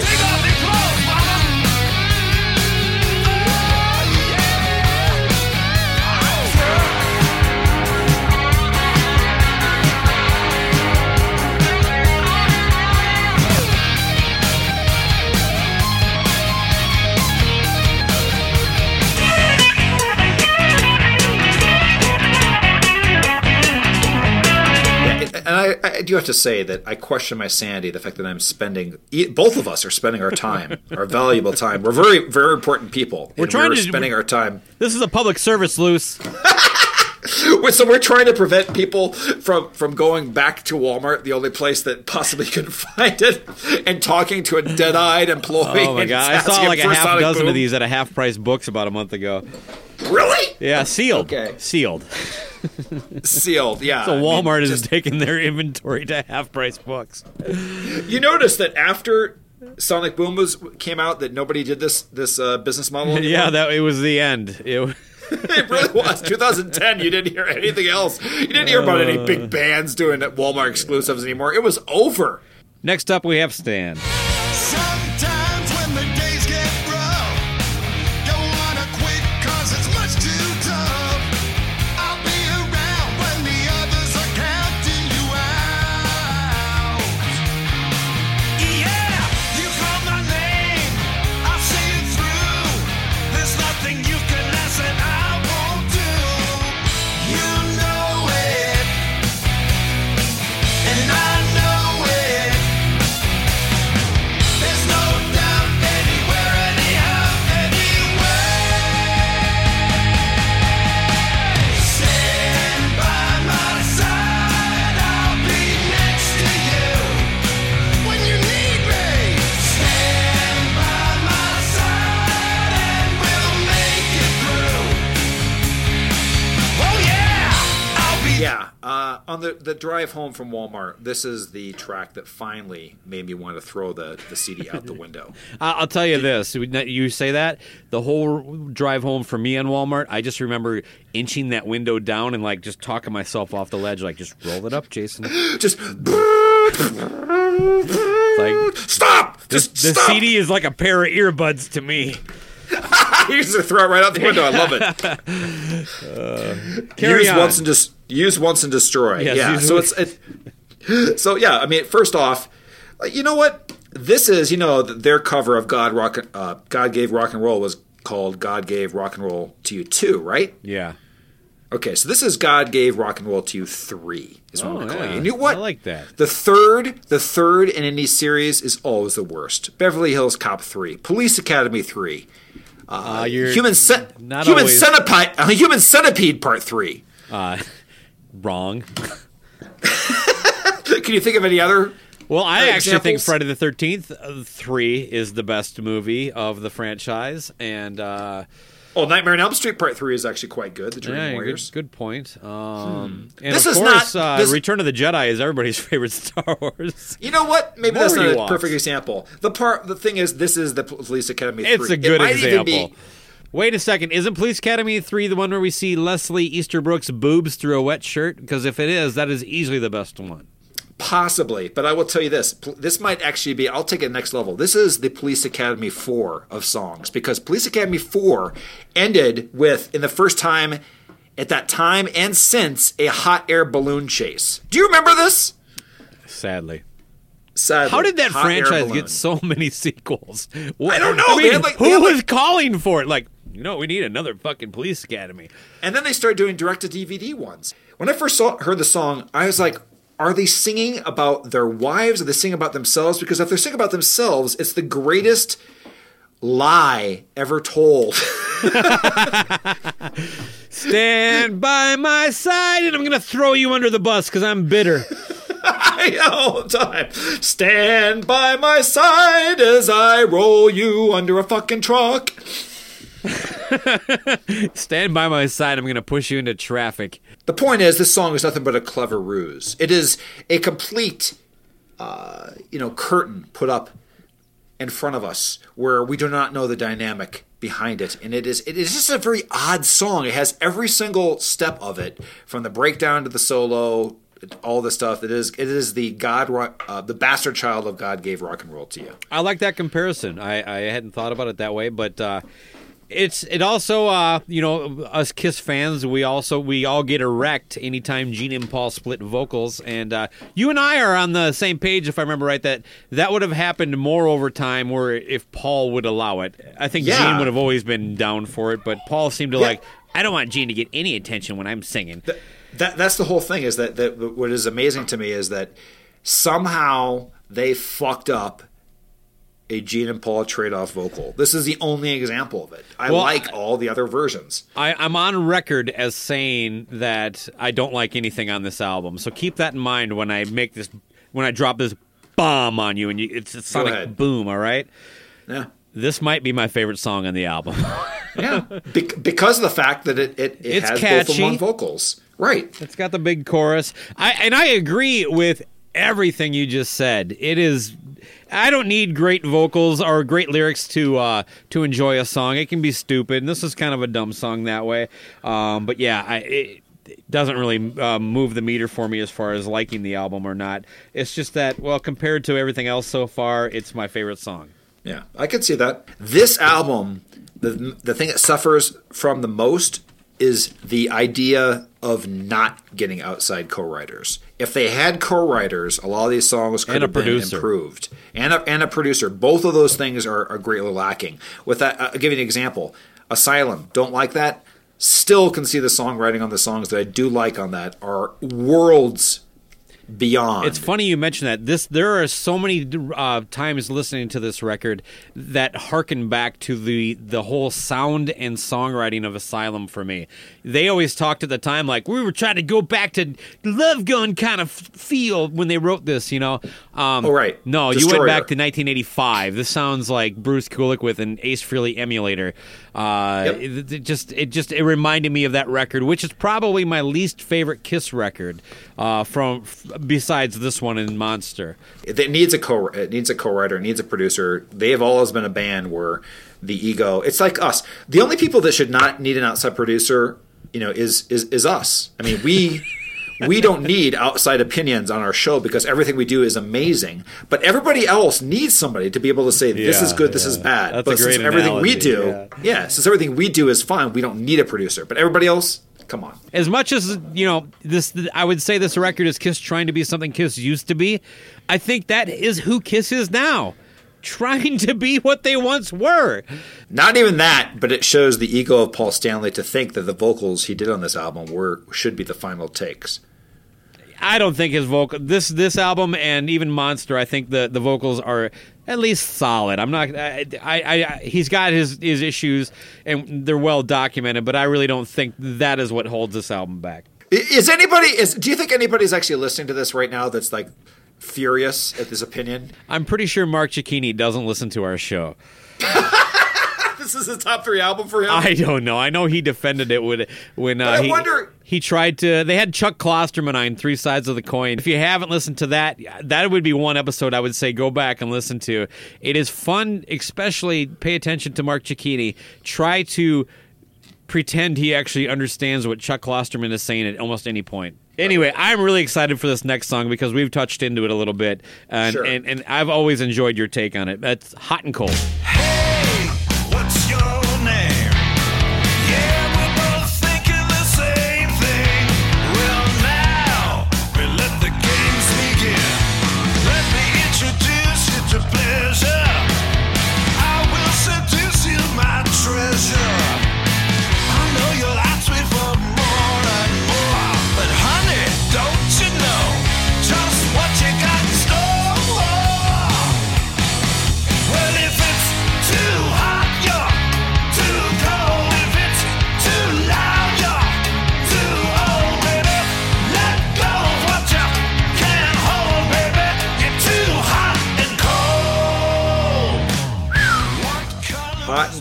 I, do have to say that I question my sanity. The fact that I'm spending, both of us are spending our time, our valuable time. We're very, very important people. We're trying we're to- spending our time. this is a public service, Loose. So we're trying to prevent people from from going back to Walmart, the only place that possibly could find it, and talking to a dead-eyed employee. Oh my god! I saw like a half dozen Boom. of these at a half price books about a month ago. Really? Yeah, sealed. Okay. Sealed. Sealed. Yeah. So I mean, Walmart is taking their inventory to half price books. You notice that after Sonic Boom was came out, that nobody did this this uh, business model. Anymore? yeah, that it was the end. It, it really was. 2010. You didn't hear anything else. You didn't hear about any Uh. big bands doing Walmart exclusives anymore. It was over. next up, we have Stan. The, the drive home from Walmart, this is the track that finally made me want to throw the, the CD out the window. I'll tell you this: you say that the whole drive home for me on Walmart, I just remember inching that window down and like just talking myself off the ledge, like just roll it up, Jason. Just Like stop. Just the stop. CD is like a pair of earbuds to me. You just throw it right out the window. I love it. Carry use on. once and just use once and destroy. Yes, yeah. So it's it, so yeah. I mean, first off, uh, you know what? This is you know their cover of God Rock. Uh, God gave rock and roll was called God gave rock and roll to you too, right? Yeah. Okay, so this is God gave rock and roll to you three. Is what Oh, I'm calling yeah. it. And you know what? I like that. The third, the third in any series is always the worst. Beverly Hills Cop three, Police Academy three, Uh, you're Human not Human always- Centipede, uh, Human Centipede Part three. uh, wrong. Can you think of any other? Well, I Uh, actually think? Friday the Thirteenth uh, Three is the best movie of the franchise, and uh, Oh, Nightmare on Elm Street Part three is actually quite good. The Dream yeah, Warriors. good, good point. Um, and This of is course, not- uh, this- Return of the Jedi is everybody's favorite Star Wars. You know what? Maybe More that's not a perfect example. The part, the thing is, this is the Police Academy. 3. It's a It good even example. be- Wait a second, isn't Police Academy three the one where we see Leslie Easterbrook's boobs through a wet shirt? Because if it is, that is easily the best one. Possibly, but I will tell you this: this might actually be. I'll take it next level. This is the Police Academy four of songs because Police Academy four ended with, in the first time, at that time and since, a hot air balloon chase. Do you remember this? Sadly. Sadly, How did that franchise get so many sequels? I don't know. I mean, like- who had, like- was calling for it? Like, you know, we need another fucking police academy. And then they started doing direct to DVD ones. When I first saw, heard the song, I was like, are they singing about their wives? Are they singing about themselves? Because if they're singing about themselves, it's the greatest lie ever told. Stand by my side, and I'm gonna throw you under the bus because I'm bitter. All the time. Stand by my side as I roll you under a fucking truck. Stand by my side. I'm gonna push you into traffic. The point is, this song is nothing but a clever ruse. It is a complete, uh, you know, curtain put up in front of us where we do not know the dynamic behind it, and it is it is just a very odd song. It has every single step of it, from the breakdown to the solo, all the stuff. It is it is the God, uh, the bastard child of God gave rock and roll to you. I like that comparison. I, I hadn't thought about it that way, but uh, it's it also uh, you know us Kiss fans we also we all get erect anytime Gene and Paul split vocals, and uh, you and I are on the same page if I remember right that that would have happened more over time where if Paul would allow it. I think Yeah. Gene would have always been down for it, but Paul seemed to Yeah. like I don't want Gene to get any attention when I'm singing. Th- that that's the whole thing is that, that what is amazing to me is that somehow they fucked up a Gene and Paul trade-off vocal. This is the only example of it. I Well, like all the other versions. I, I'm on record as saying that I don't like anything on this album. So keep that in mind when I make this, when I drop this bomb on you, and you, it's a sonic boom. All right, Yeah. this might be my favorite song on the album. Yeah. Bec- because of the fact that it, it, it It's has both catchy. of one vocals. Right. it's got the big chorus. I and I agree with everything you just said. It is. I don't need great vocals or great lyrics to uh, to enjoy a song. It can be stupid, and this is kind of a dumb song that way. Um, but yeah, I, it, it doesn't really uh, move the meter for me as far as liking the album or not. It's just that, well, compared to everything else so far, it's my favorite song. Yeah, I could see that. This album, the the thing that suffers from the most is the idea of not getting outside co-writers. If they had co-writers, a lot of these songs could And have been producer. improved. And a, and a producer. Both of those things are, are greatly lacking. With that, I'll give you an example. Asylum, don't like that. Still can see the songwriting on the songs that I do like on that are worlds beyond. It's funny you mention that. This there are so many uh, times listening to this record that harken back to the the whole sound and songwriting of Asylum for me. They always talked at the time like we were trying to go back to Love Gun kind of feel when they wrote this. You know. Um, Oh, right. No, you went back to 1985. This sounds like Bruce Kulick with an Ace Frehley emulator. Uh, Yep. it, it just it just it reminded me of that record, which is probably my least favorite Kiss record uh, from besides this one in Monster. it needs a co it needs a co-writer, it needs a producer. They have always been a band where the ego. It's like us. The only people that should not need an outside producer, you know, is is is us. I mean, we. We don't need outside opinions on our show because everything we do is amazing. But everybody else needs somebody to be able to say this Yeah, is good, this is bad. That's but since everything we do, yeah. yeah, since everything we do is fine, we don't need a producer. But everybody else, come on. As much as you know, this I would say this record is Kiss trying to be something Kiss used to be. I think that is who Kiss is now. trying to be what they once were. Not even that, but it shows the ego of Paul Stanley to think that the vocals he did on this album were should be the final takes. I don't think his vocal this this album and even Monster. I think the the vocals are at least solid. I'm not. I, I, I he's got his his issues and they're well documented, but I really don't think that is what holds this album back. Is anybody is do you think anybody's actually listening to this right now that's like furious at this opinion? I'm pretty sure Mark Cicchini doesn't listen to our show. This is his top 3 album for him. I don't know. I know he defended it when when uh, I he, wonder- he tried to. They had Chuck Klosterman on Three Sides of the Coin. If you haven't listened to that, that would be one episode I would say go back and listen to. It is fun, especially pay attention to Mark Cicchini. Try to pretend he actually understands what Chuck Klosterman is saying at almost any point. Anyway, I'm really excited for this next song because we've touched into it a little bit, and Sure. and, and I've always enjoyed your take on it. That's hot and cold.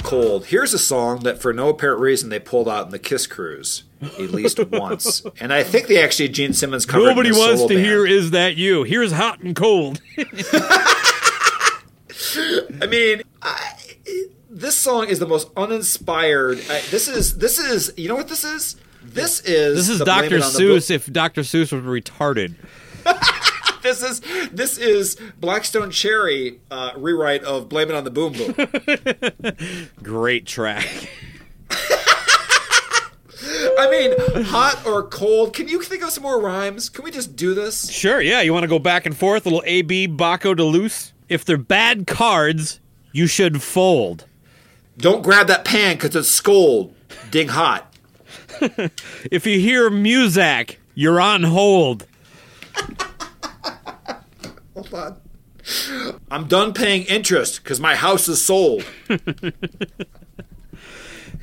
Cold. Here's a song that, for no apparent reason, they pulled out in the Kiss Cruise at least once, and I think they actually Gene Simmons covered. Nobody wants to band. hear "Is That You." Here's hot and cold. I mean, I, this song is the most uninspired. I, this is this is you know what this is. This is This is Dr. It on the Seuss. If Dr. Seuss was retarded, This is this is Black Stone Cherry uh, rewrite of "Blame It on the Boom Boom." great track. I mean, hot or cold. Can you think of some more rhymes? Can we just do this? Sure, yeah. You want to go back and forth, little AB Baco de Luce. If they're bad cards, you should fold. Don't grab that pan because it's scold. Ding hot. If you hear Muzak, you're on hold. Hold on. I'm done paying interest because my house is sold.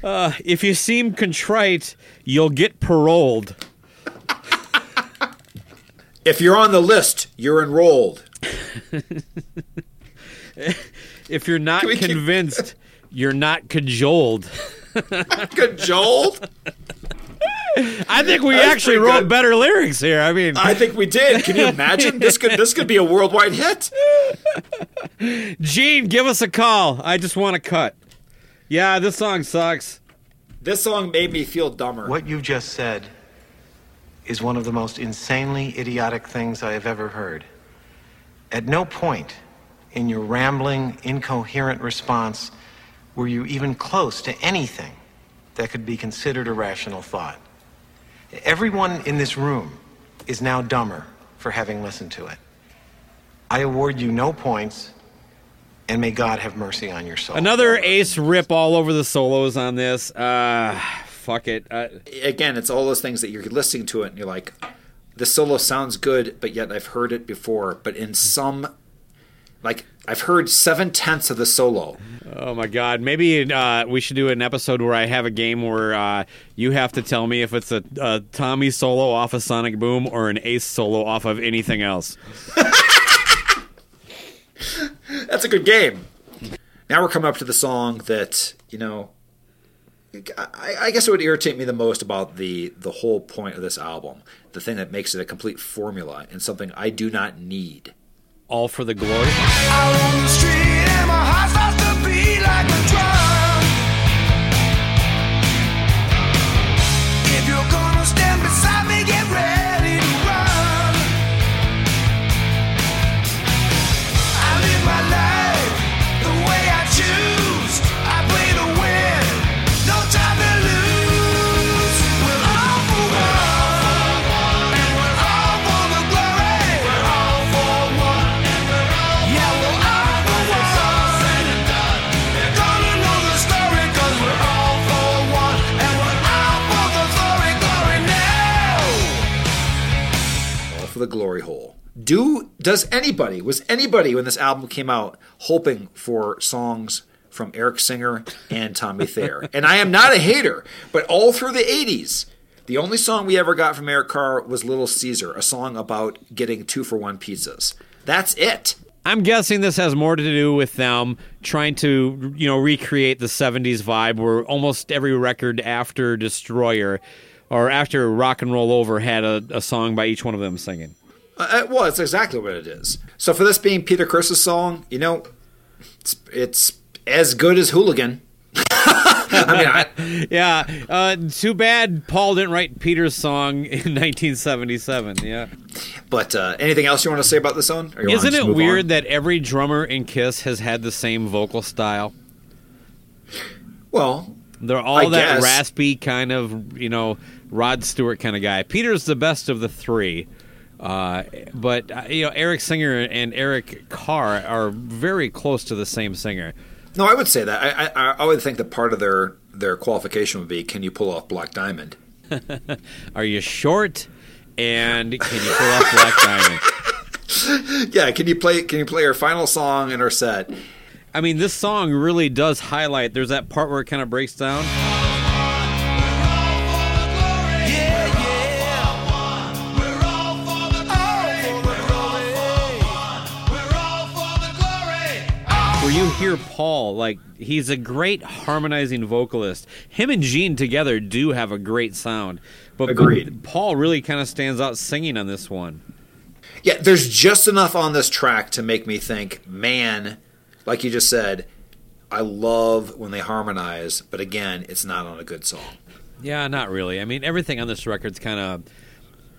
Uh, if you seem contrite, you'll get paroled. If you're on the list, you're enrolled. If you're not Can we keep- convinced, you're not cajoled. Cajoled? I think we That's actually wrote good. better lyrics here. I mean, I think we did. Can you imagine? This could this could be a worldwide hit. Gene, give us a call. I just want to cut. Yeah, this song sucks. This song made me feel dumber. What you just said is one of the most insanely idiotic things I have ever heard. At no point in your rambling, incoherent response were you even close to anything that could be considered a rational thought. Everyone in this room is now dumber for having listened to it. I award you no points, and may God have mercy on your soul. Another ace rip all over the solos on this. Uh, fuck it. Uh, Again, it's all those things that you're listening to it and you're like, the solo sounds good, but yet I've heard it before. But in some, like I've heard seven tenths of the solo. oh my god. Maybe uh, we should do an episode where I have a game where uh, you have to tell me if it's a, a Tommy solo off of Sonic Boom or an ace solo off of anything else. That's a good game. Now we're coming up to the song that you know. I, I guess it would irritate me the most about the the whole point of this album, the thing that makes it a complete formula and something I do not need. All for the glory. The glory hole. Do does anybody was anybody when this album came out hoping for songs from Eric Singer and Tommy Thayer? and I am not a hater, but all through the 80s, the only song we ever got from Eric Carr was Little Caesar, a song about getting two for one pizzas. That's it. I'm guessing this has more to do with them trying to, you know, recreate the 70s vibe where almost every record after Destroyer or after Rock and Roll Over had a, a song by each one of them singing. Uh, well, it's exactly what it is. So for this being Peter Criss's song, you know, it's, it's as good as Hooligan. I mean, I, Yeah, uh, too bad Paul didn't write Peter's song in 1977. Yeah. but uh, anything else you want to say about this song? Isn't it weird on? that every drummer in Kiss has had the same vocal style? Well, They're all I that guess. raspy kind of, you know, Rod Stewart kind of guy. Peter's the best of the three. Uh, but, uh, you know, Eric Singer and Eric Carr are very close to the same singer. no, I would say that. I, I, I would think that part of their their qualification would be, can you pull off Black Diamond? Are you short? And can you pull off Black Diamond? Yeah, can you play? Can you play our final song in our set? I mean, this song really does highlight. There's that part where it kind of breaks down. Where you hear Paul, like, he's a great harmonizing vocalist. Him and Gene together do have a great sound. But, Agreed. Paul really kind of stands out singing on this one. Yeah, there's just enough on this track to make me think, man, like you just said, I love when they harmonize, but again, it's not on a good song. Yeah, not really. I mean, everything on this record's kind of.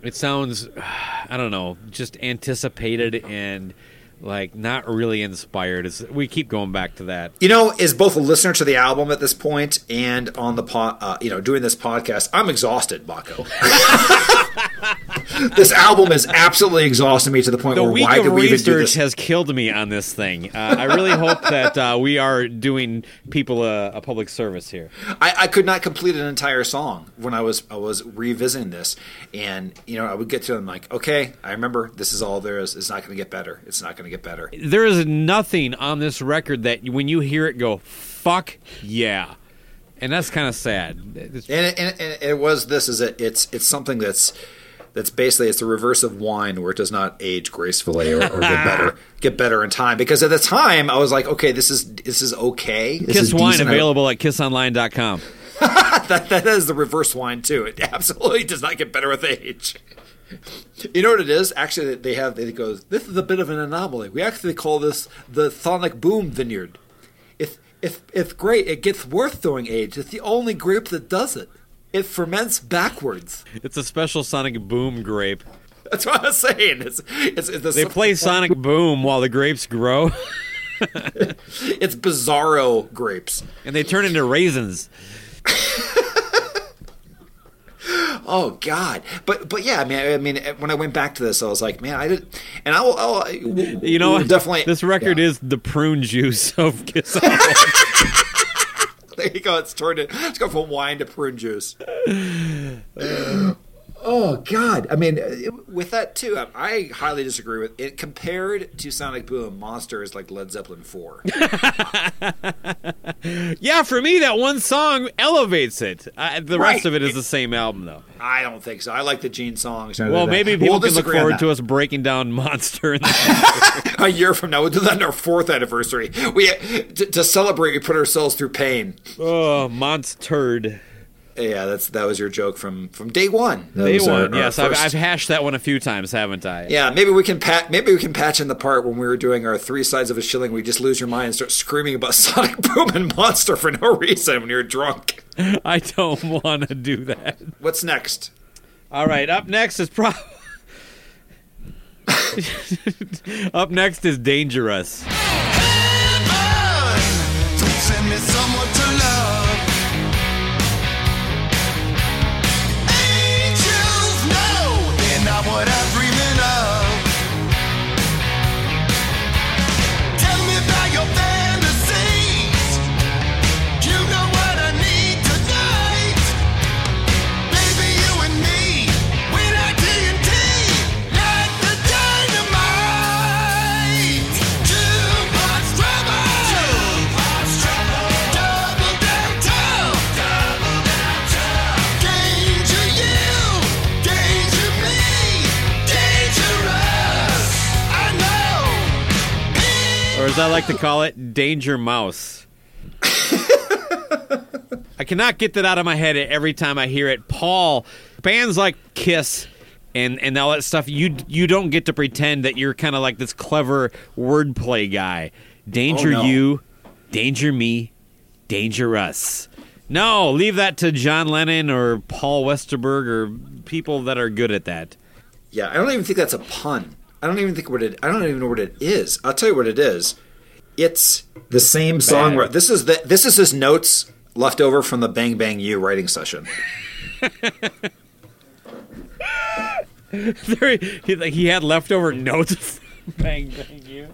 It sounds, I don't know, just anticipated and like not really inspired. It's, we keep going back to that. You know, as both a listener to the album at this point and on the po- uh, you know, doing this podcast, I'm exhausted, Baco. this album is absolutely exhausting me to the point The where week why of did we even do research this? has killed me on this thing. Uh, I really hope that uh, we are doing people a, a public service here. I, I could not complete an entire song when I was I was revisiting this, and you know I would get to them like, okay, I remember this is all there is. It's not going to get better. It's not going to get better. There is nothing on this record that when you hear it go, fuck yeah. And that's kind of sad. And it, and, it, and it was this is it. It's it's something that's that's basically it's the reverse of wine where it does not age gracefully or, or get better get better in time. Because at the time I was like, okay, this is this is okay. This Kiss is Wine decent. available at kissonline.com. that, that is the reverse wine too. It absolutely does not get better with age. You know what it is? Actually, they have. It goes. This is a bit of an anomaly. We actually call this the Sonic Boom Vineyard. It's it's it's great. It gets worse during age. It's the only grape that does it. It ferments backwards. It's a special Sonic Boom grape. That's what I was saying. It's it's, it's the, They play Sonic Boom while the grapes grow, It's bizarro grapes. and they turn into raisins. Oh God! But but yeah, I mean, I mean, when I went back to this, I was like, man, I did, and I will, I will You know, what? definitely this record yeah. is the prune juice of Kiss. There you go. It's turned it. Let's go from wine to prune juice. oh God! I mean, uh, with that too, I, I highly disagree with it. Compared to Sonic Boom, Monster is like Led Zeppelin four. yeah, for me, that one song elevates it. Uh, the rest of it is the same album, though. I don't think so. I like the Gene songs. Well, maybe people can look forward to us breaking down Monster. In a year from now. We'll do that on our fourth anniversary. We to, to celebrate. We put ourselves through pain. oh, Monster. Yeah, that's that was your joke from from day one. That Day was our- one. our yes, I've, I've hashed that one a few times, haven't I? Yeah, maybe we can pat. Maybe we can patch in the part when we were doing our three sides of a shilling. We just lose your mind and start screaming about Sonic Boom and Monster for no reason when you're drunk. I don't want to do that. What's next? All right, up next is pro. up next is Dangerous. As I like to call it, Danger Mouse. I cannot get that out of my head every time I hear it. Paul, bands like Kiss and and all that stuff, you you don't get to pretend that you're kind of like this clever wordplay guy. Danger Oh, no. you, danger me, danger us. No, leave that to John Lennon or Paul Westerberg or people that are good at that. Yeah, I don't even think that's a pun. I don't even think what it. I don't even know what it is. I'll tell you what it is. It's the same song. Bad. This is the. This is his notes left over from the Bang Bang You writing session. There- he, like, he had leftover notes. from bang bang you.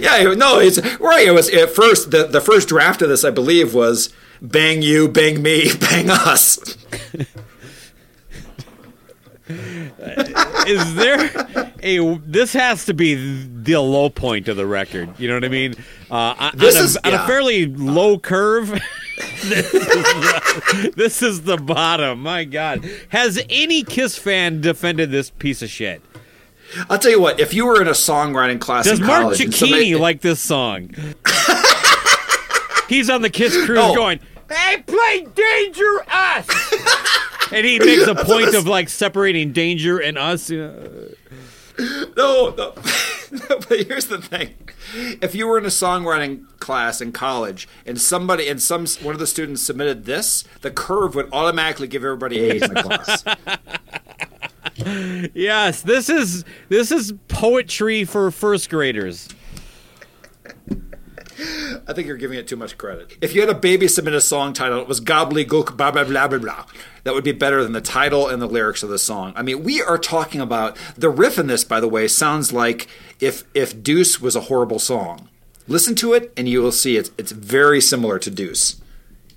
Yeah, no, it's right. It was at first the the first draft of this, I believe, was "Bang you, bang me, bang us." Is there a? This has to be the low point of the record. You know what I mean? Uh, This on a, is- on a fairly low curve. this, is the, this is the bottom. My God, has any Kiss fan defended this piece of shit? I'll tell you what. If you were in a songwriting class Does in Mark Cicchini somebody- like this song? He's on the Kiss cruise Oh. going, "Hey, play Danger Us," and he makes a point of like separating Danger and Us. No, no. but here's the thing: if you were in a songwriting class in college and somebody and some one of the students submitted this, the curve would automatically give everybody A's in the class. Yes, this is this is poetry for first graders. I think you're giving it too much credit. If you had a baby submit a song title, it was gobbledygook, blah blah blah blah blah. That would be better than the title and the lyrics of the song. I mean, we are talking about the riff in this. By the way, sounds like if if Deuce was a horrible song. Listen to it, and you will see it's it's very similar to Deuce,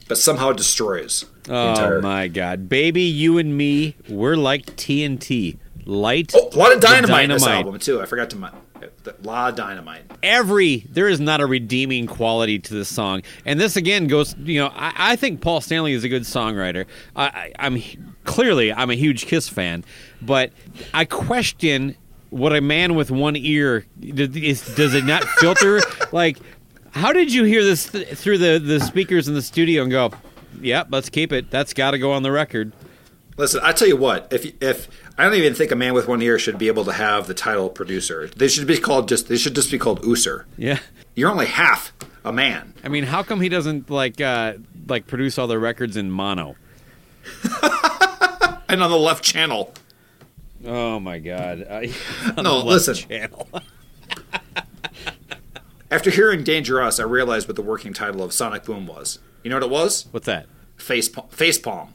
but somehow destroys. the Oh entire- my god, baby, you and me, we're like TNT, light. Oh, a lot of the dynamite, in this dynamite. album too. I forgot to. A lot of dynamite. every there is not a redeeming quality to this song and this again goes you know i, I think paul stanley is a good songwriter I, I, i'm clearly i'm a huge kiss fan but i question what a man with one ear does, is, does it not filter like how did you hear this th- through the, the speakers in the studio and go yep let's keep it that's got to go on the record Listen, I tell you what. If if I don't even think a man with one ear should be able to have the title producer. They should be called just. They should just be called Ooser. yeah You're only half a man. i mean how come he doesn't like uh like produce all the records in mono And on the left channel. Oh my god! Uh, on No, the left listen. Channel. After hearing Dangerous, I realized what the working title of Sonic Boom was. You know what it was? What's that? Face palm. Face palm.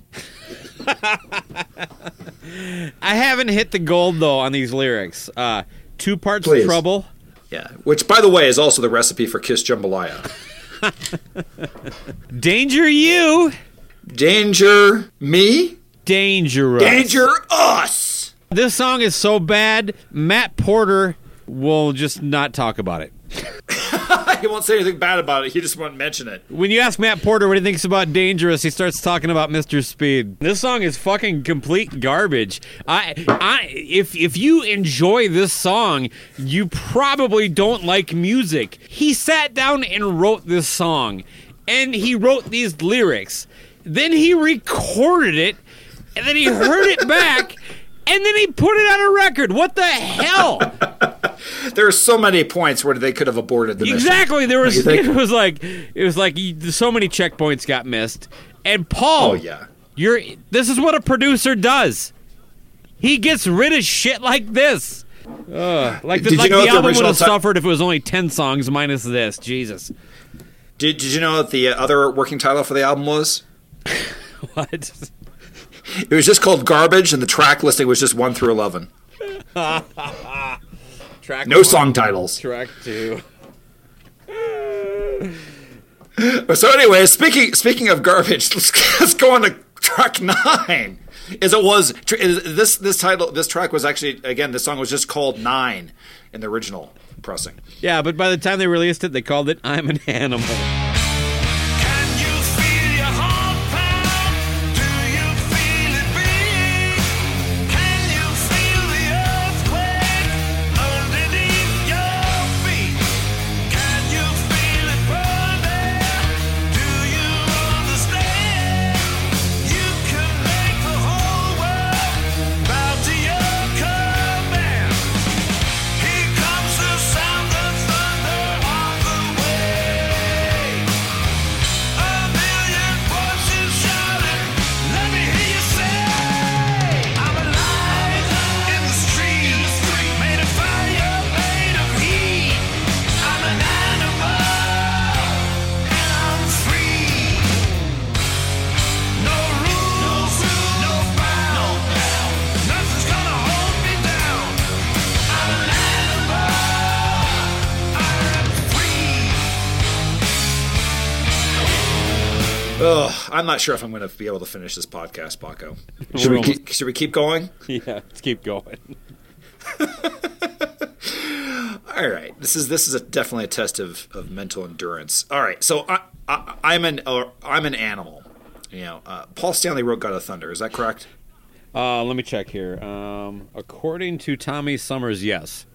I haven't hit the gold though on these lyrics. Uh, two parts Please. of trouble. Yeah. Which, by the way, is also the recipe for Kiss Jambalaya. Danger you. Danger me. Dangerous. Danger us. This song is so bad. Matt Porter will just not talk about it. he won't say anything bad about it. He just won't mention it. When you ask Matt Porter what he thinks about Dangerous, he starts talking about Mr. Speed. This song is fucking complete garbage. I, I, if if you enjoy this song, you probably don't like music. He sat down and wrote this song, and he wrote these lyrics. Then he recorded it, and then he heard it back, and then he put it on a record. What the hell? There are so many points where they could have aborted the mission. Exactly. There was it was like it was like so many checkpoints got missed. And Paul, Oh, yeah. you're this is what a producer does. He gets rid of shit like this. Ugh. like the, like the what the album would have ti- suffered if it was only ten songs minus this. Jesus. Did, did you know that the other working title for the album was? What? It was just called Garbage, and the track listing was just 1 through 11. Track No one, song titles. Track two. But So anyway, speaking speaking of garbage, let's, let's go on to track nine. As it was, this this title, this track was actually again, this song was just called Nine in the original pressing. Yeah, but by the time they released it, they called it "I'm an Animal." I'm not sure if I'm going to be able to finish this podcast, Paco. Should we keep, should we keep going? Yeah, let's keep going. All right, this is this is a, definitely a test of, of mental endurance. All right, so I, I, I'm an or I'm an animal. You know, uh, Paul Stanley wrote "God of Thunder." Is that correct? Uh, let me check here. Um, according to Tommy Summers, yes.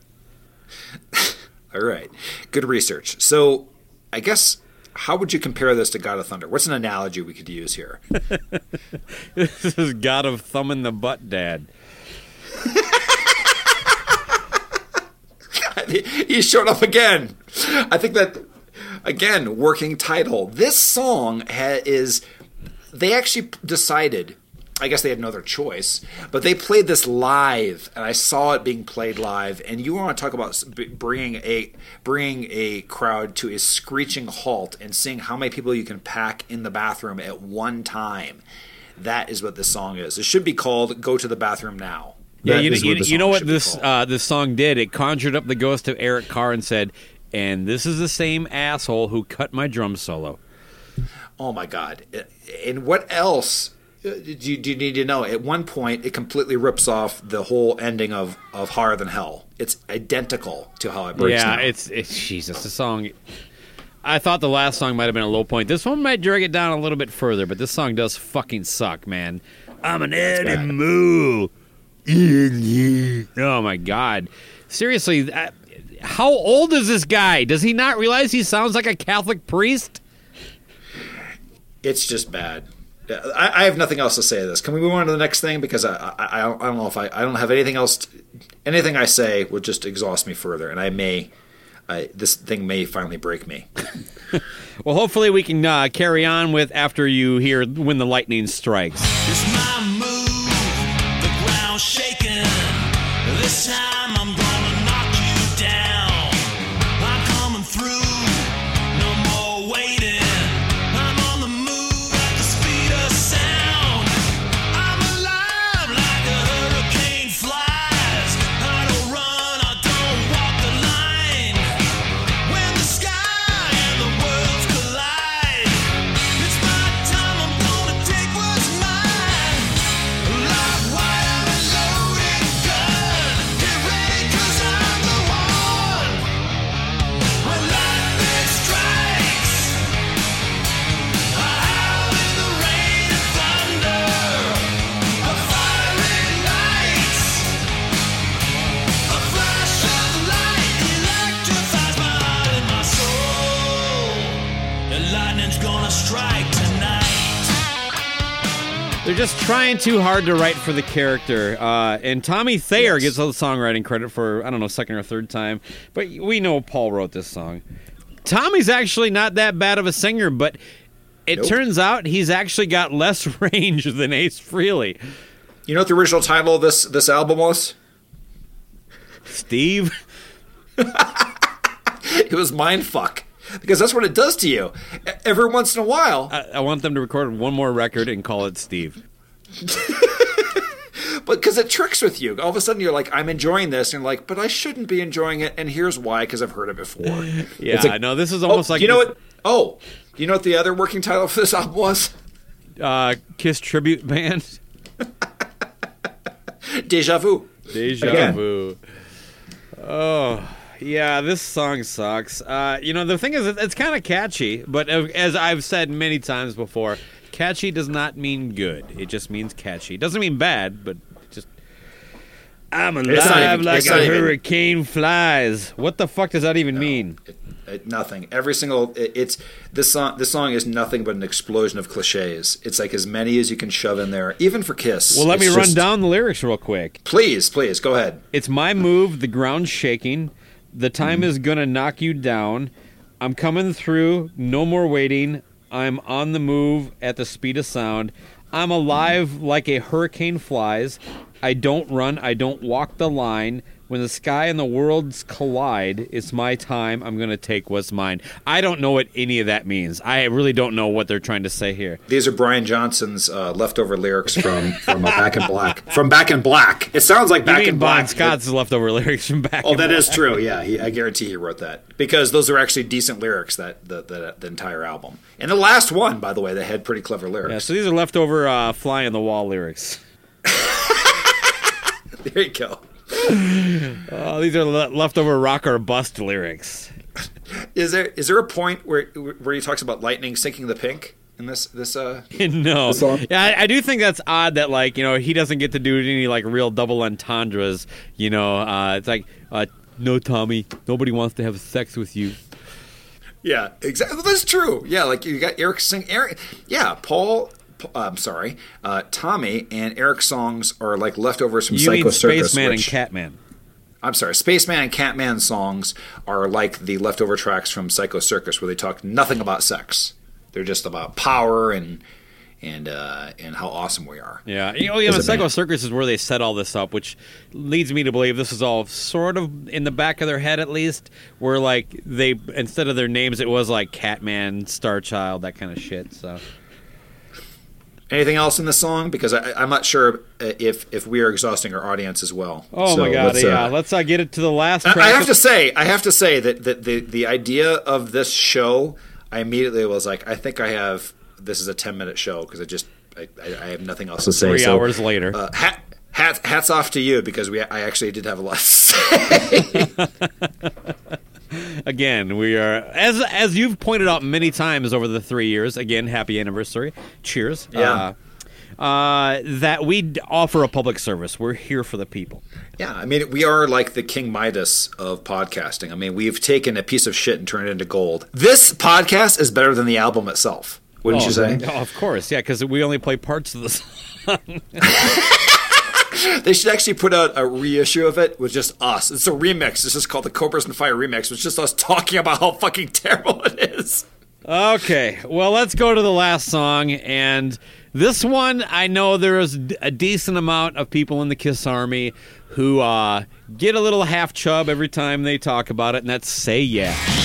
All right, good research. So, I guess how would you compare this to God of Thunder? What's an analogy we could use here? this is God of Thumb in the Butt Dad. he showed up again. I think that again, working title. This song ha- is. They actually decided. I guess they had no other choice, but they played this live, and I saw it being played live. And you want to talk about bringing a bringing a crowd to a screeching halt and seeing how many people you can pack in the bathroom at one time. That is what this song is. It should be called "Go to the Bathroom Now." Yeah, That you, is you, you know what this uh, this song did? It conjured up the ghost of Eric Carr and said, "And this is the same asshole who cut my drum solo." Oh my God! And what else do you, do you need to know? At one point, it completely rips off the whole ending of of Higher Than Hell. It's identical to how it breaks yeah, down. it's it's Jesus. The song. I thought the last song might have been a low point. This one might drag it down a little bit further, but this song does fucking suck, man. I'm an animal. Oh my god! Seriously, uh, how old is this guy? Does he not realize he sounds like a Catholic priest? it's just bad. I, I have nothing else to say to this. Can we move on to the next thing? Because I I, I, don't, I don't know if I, I don't have anything else. To, anything I say will just exhaust me further, and I may. I, this thing may finally break me. Well, hopefully we can uh, carry on with after you hear when the lightning strikes. Just trying too hard to write for the character. Uh, and Tommy Thayer Yes. gets all the songwriting credit for, I don't know, second or third time. But we know Paul wrote this song. Tommy's actually not that bad of a singer, but it Nope. turns out he's actually got less range than Ace Frehley. You know what the original title of this this album was? Steve? It was Mindfuck. Because that's what it does to you. Every once in a while, I, I want them to record one more record and call it Steve. but because it tricks with you. All of a sudden, you're like, I'm enjoying this. And you're like, but I shouldn't be enjoying it. And here's why, because I've heard it before. Yeah, It's a- I know. This is Oh, almost like you know this- what? Oh, you know what the other working title for this album was? uh, Kiss tribute band. Deja Vu. Deja Again. vu. Oh, yeah, this song sucks. Uh, you know, the thing is, it's kind of catchy, but uh, as I've said many times before, catchy does not mean good. It just means catchy. It doesn't mean bad, but just. I'm alive even- like a not even- hurricane flies. What the fuck does that even mean? It, it, nothing. Every single it, it's this song. This song is nothing but an explosion of cliches. It's like as many as you can shove in there, even for Kiss. Well, let me It's run down the lyrics real quick. Please, please go ahead. It's my move, the ground's shaking. The time mm-hmm. is gonna knock you down. I'm coming through, no more waiting. I'm on the move at the speed of sound. I'm alive like a hurricane flies. I don't run, I don't walk the line. When the sky and the worlds collide, it's my time. I'm gonna take what's mine. I don't know what any of that means. I really don't know what they're trying to say here. These are Brian Johnson's uh, leftover lyrics from from uh, Back in Black. From Back in Black. It sounds like Back in Bon Black. Scott's leftover lyrics from back. Oh, in that Black. is true. Yeah, he, I guarantee he wrote that because those are actually decent lyrics. That the, the the entire album and the last one, by the way, that had pretty clever lyrics. Yeah, so these are leftover uh, fly on the wall lyrics. There you go. Oh, these are le- leftover rock or bust lyrics. Is there is there a point where where he talks about lightning sinking the pink in this this uh? no, song? yeah, I, I do think that's odd that like you know he doesn't get to do any like real double entendres. You know, uh, it's like uh, no, Tommy, nobody wants to have sex with you. Yeah, exactly. That's true. Yeah, like you got Eric sing. Eric, yeah, Paul. Uh, I'm sorry, uh, Tommy and Eric's songs are like leftovers from You Psycho mean Circus. Spaceman and which- Catman? I'm sorry, Spaceman and Catman songs are like the leftover tracks from Psycho Circus, where they talk nothing about sex. They're just about power and and uh, and how awesome we are. Yeah, you know, yeah, the Psycho. Circus is where they set all this up, which leads me to believe this is all sort of in the back of their head, at least, where like they instead of their names, it was like Catman, Star Child, that kind of shit. So Anything else in the song? Because I, I'm not sure if if we are exhausting our audience as well. Oh So my god! let's, yeah, uh, let's uh, get it to the last. I- Track. I have to say, I have to say that, that the the idea of this show, I immediately was like, I think I have. This is a ten minute show because I just I, I, I have nothing else to say. Three So, hours later. uh, hat, hat, hats off to you because we I actually did have a lot to say. Again, we are as as you've pointed out many times over the three years. Again, happy anniversary! Cheers. Yeah. Uh, uh, that we offer a public service. We're here for the people. yeah, I mean, we are like the King Midas of podcasting. I mean, we've taken a piece of shit and turned it into gold. This podcast is better than the album itself. Wouldn't oh, you say? Oh, of course, yeah, because we only play parts of the song. They should actually put out a reissue of it with just us. It's a remix. It's just called the Cobras and Fire remix. It's just us talking about how fucking terrible it is. Okay, well, let's go to the last song. And this one, I know there is a decent amount of people in the Kiss Army who uh, get a little half chub every time they talk about it, and that's Say Yeah.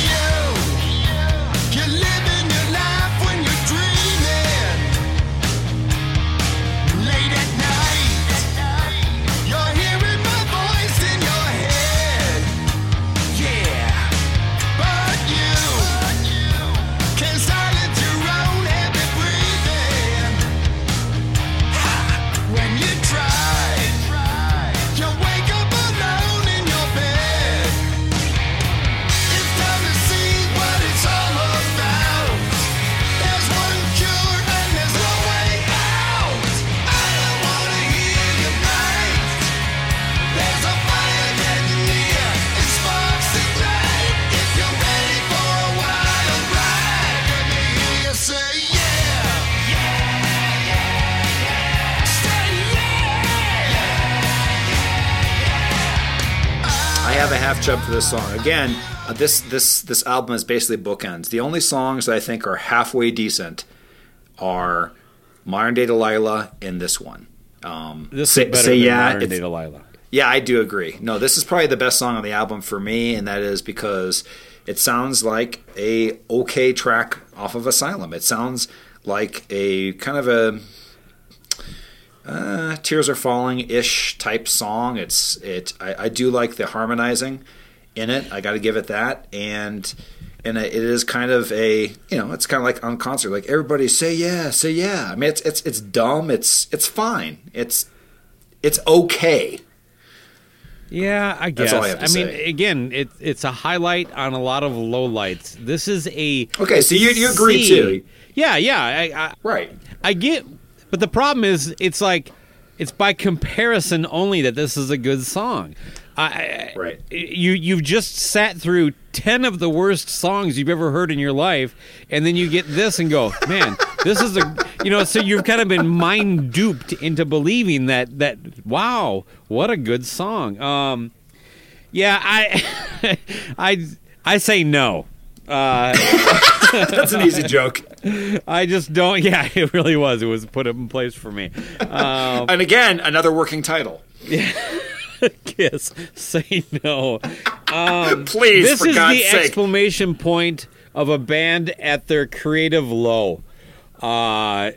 A half for this song. Again, uh, this this this album is basically bookends. The only songs that I think are halfway decent are Modern Day Delilah and this one. Um, This say, is better say than yeah, Modern Day Delilah. yeah, I do agree. No, this is probably the best song on the album for me, and that is because it sounds like a okay track off of Asylum. It sounds like a kind of a uh, Tears Are Falling ish type song. It's it. I, I do like the harmonizing in it. I got to give it that, and and it is kind of a you know it's kind of like on concert, like everybody say yeah, say yeah. I mean it's it's it's dumb. It's it's fine. It's it's okay. Yeah, I guess. That's all I have to mean, again, it, it's a highlight on a lot of lowlights. This is a Okay, so you- you agree C. too. Yeah, yeah, I, I, Right. I get, but the problem is, it's like it's by comparison only that this is a good song. I, Right. You you've just sat through ten of the worst songs you've ever heard in your life, and then you get this and go, man, this is a you know. So you've kind of been mind duped into believing that that wow, what a good song. Um, yeah, I I I say no. Uh, That's an easy joke. I just don't. Yeah, it really was. It was put in place for me. Um, And again, another working title. Yeah. Kiss, say no. Um, Please, this for is God's the sake. exclamation point of a band at their creative low. Uh,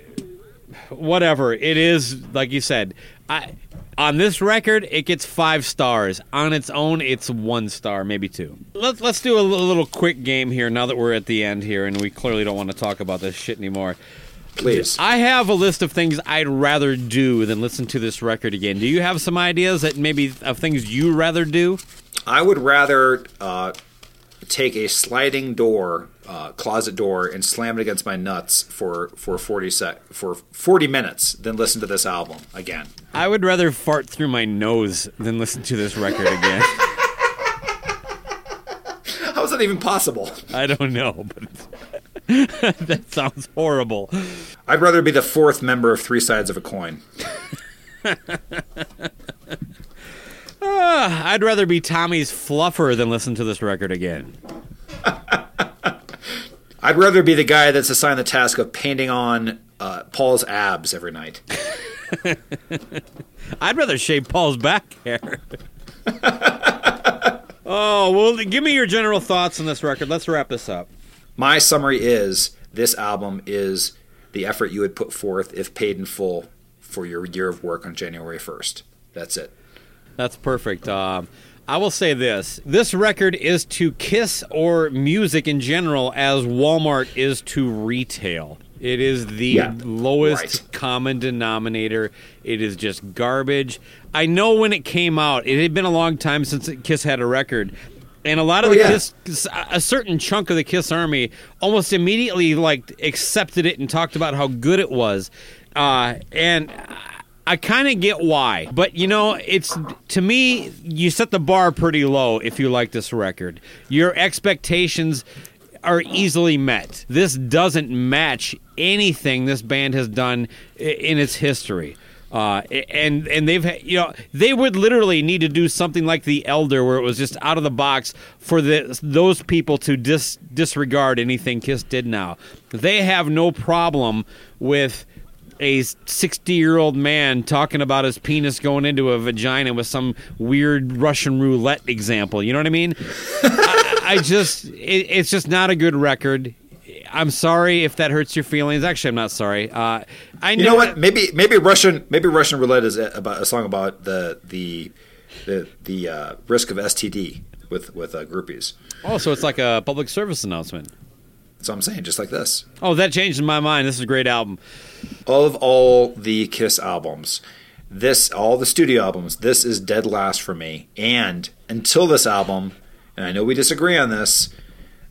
whatever it is, like you said, I on this record it gets five stars. On its own, it's one star, maybe two. Let's let's do a little, little quick game here. Now that we're at the end here, and we clearly don't want to talk about this shit anymore. Please. I have a list of things I'd rather do than listen to this record again. Do you have some ideas that maybe of things you rather do? I would rather uh, take a sliding door, uh, closet door, and slam it against my nuts for for forty sec for forty minutes than listen to this album again. I would rather fart through my nose than listen to this record again. How is that even possible? I don't know, but that sounds horrible. I'd rather be the fourth member of Three Sides of a Coin. Ah, I'd rather be Tommy's fluffer than listen to this record again. I'd rather be the guy that's assigned the task of painting on uh, Paul's abs every night. I'd rather shave Paul's back hair. oh, well, give me your general thoughts on this record. Let's wrap this up. My summary is this album is the effort you would put forth if paid in full for your year of work on January 1st. That's it. That's perfect. Um, I will say this: this record is to Kiss or music in general as Walmart is to retail. It is the Yeah, lowest right. common denominator. It is just garbage. I know when it came out, it had been a long time since Kiss had a record. And a lot of Oh, the yeah. Kiss, a certain chunk of the Kiss Army almost immediately like accepted it and talked about how good it was. Uh, and I kind of get why, but you know, it's to me, you set the bar pretty low if you like this record. Your expectations are easily met. This doesn't match anything this band has done in its history. Uh, and and they've you know they would literally need to do something like the Elder, where it was just out of the box for the those people to dis, disregard anything Kiss did now. They have no problem with a 60 year old man talking about his penis going into a vagina with some weird Russian roulette example. You know what I mean? I, I just, it, it's just not a good record. I'm sorry if that hurts your feelings. Actually, I'm not sorry. Uh, I You know what? Maybe maybe Russian maybe Russian roulette is a- about a song about the the the the uh, risk of STD with with uh, groupies. Oh, so it's like a public service announcement. That's what I'm saying just like this. Oh, that changed my mind. This is a great album. Of all the Kiss albums, this all the studio albums, this is dead last for me. And until this album, and I know we disagree on this,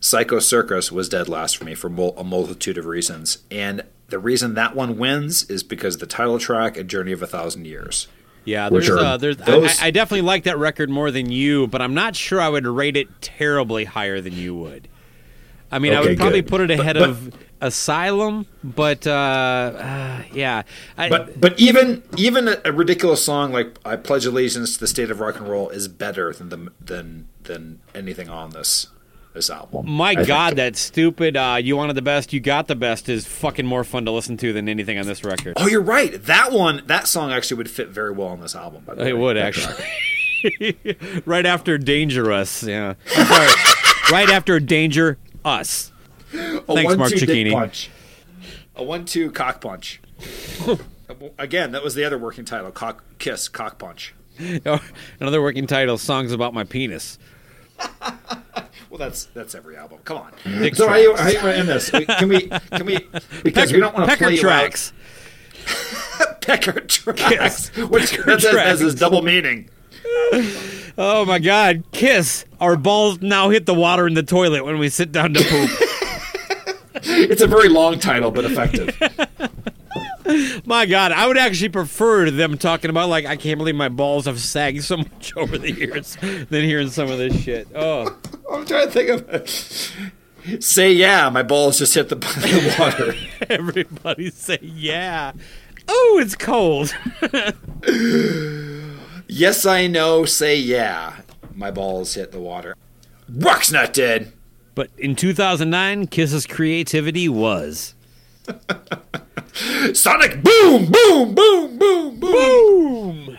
Psycho Circus was dead last for me for mul- a multitude of reasons. And the reason that one wins is because the title track, A Journey of a Thousand Years. Yeah, there's, are uh, there's. those- I, I definitely like that record more than you, but I'm not sure I would rate it terribly higher than you would. I mean, I would probably good. put it But- ahead but- of Asylum, but uh, uh, yeah. I, But but even even a, a ridiculous song like "I Pledge Allegiance to the State of Rock and Roll" is better than the than than anything on this this album. my I think. God, that stupid uh, "You Wanted the Best, You Got the Best" is fucking more fun to listen to than anything on this record. Oh, you're right. That one, that song actually would fit very well on this album. By the way, It would That actually. right after Dangerous, yeah. I'm sorry. right after Danger Us. A Thanks, Mark one-two dick Cicchini. punch. A one-two cock punch. Again, that was the other working title: cock kiss, cock punch. Oh, Another working title: "Songs About My Penis." Well, that's that's every album. Come on. Dick so how do you, tracks. how you want to end this? Can we can we because we don't want to Pecker play you tracks. out. Pecker tracks. Which Pecker that has, has this tracks. double meaning. Oh my God! Kiss. Our balls now hit the water in the toilet when we sit down to poop. It's a very long title, but effective. my God, I would actually prefer them talking about like I can't believe my balls have sagged so much over the years than hearing some of this shit. Oh, I'm trying to think of it. Say yeah, my balls just hit the, the water. everybody say yeah. Oh, it's cold. yes, I know. Say yeah, my balls hit the water. Rock's not dead. But in 2009, Kiss's creativity was. Sonic boom, boom, boom, boom, boom. Boom!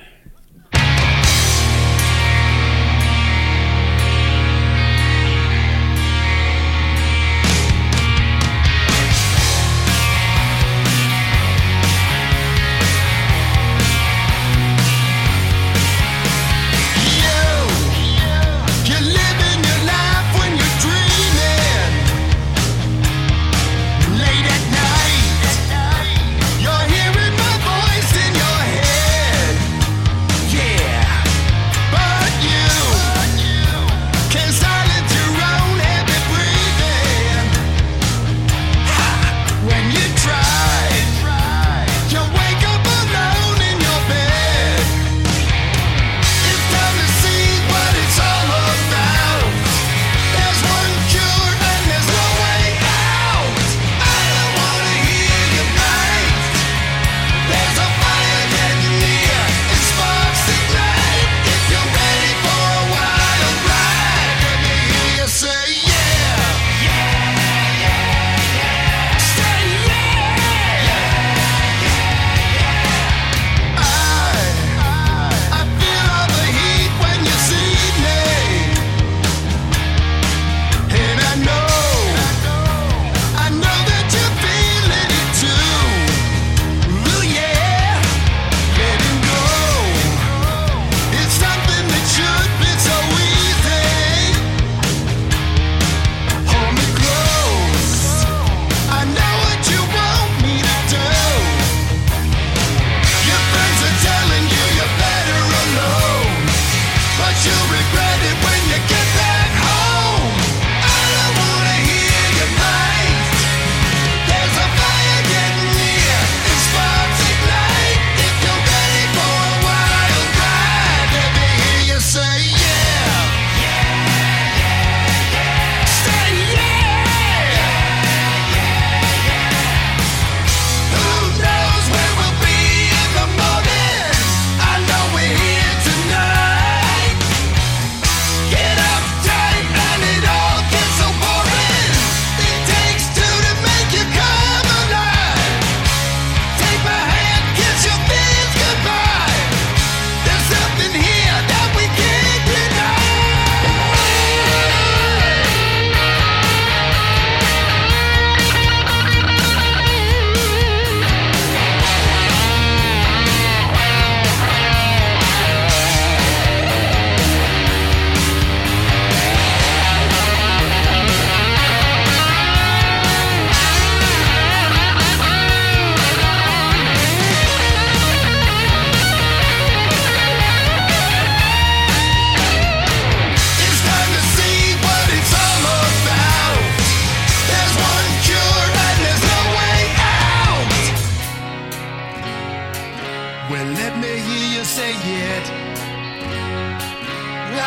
Me hear you say it.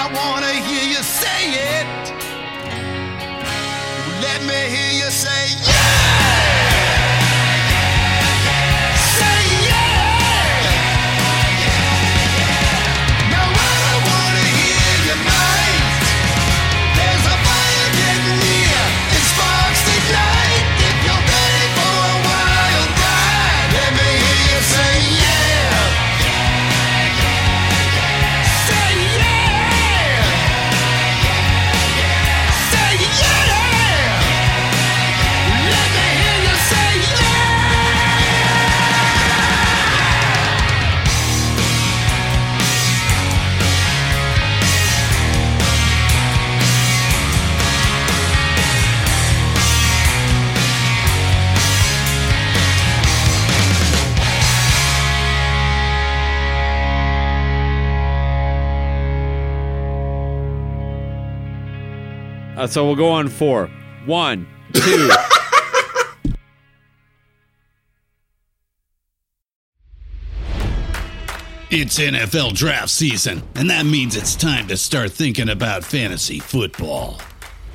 I wanna hear you say it. Let me hear Uh, so we'll go on four. One, two. It's NFL draft season, and that means it's time to start thinking about fantasy football.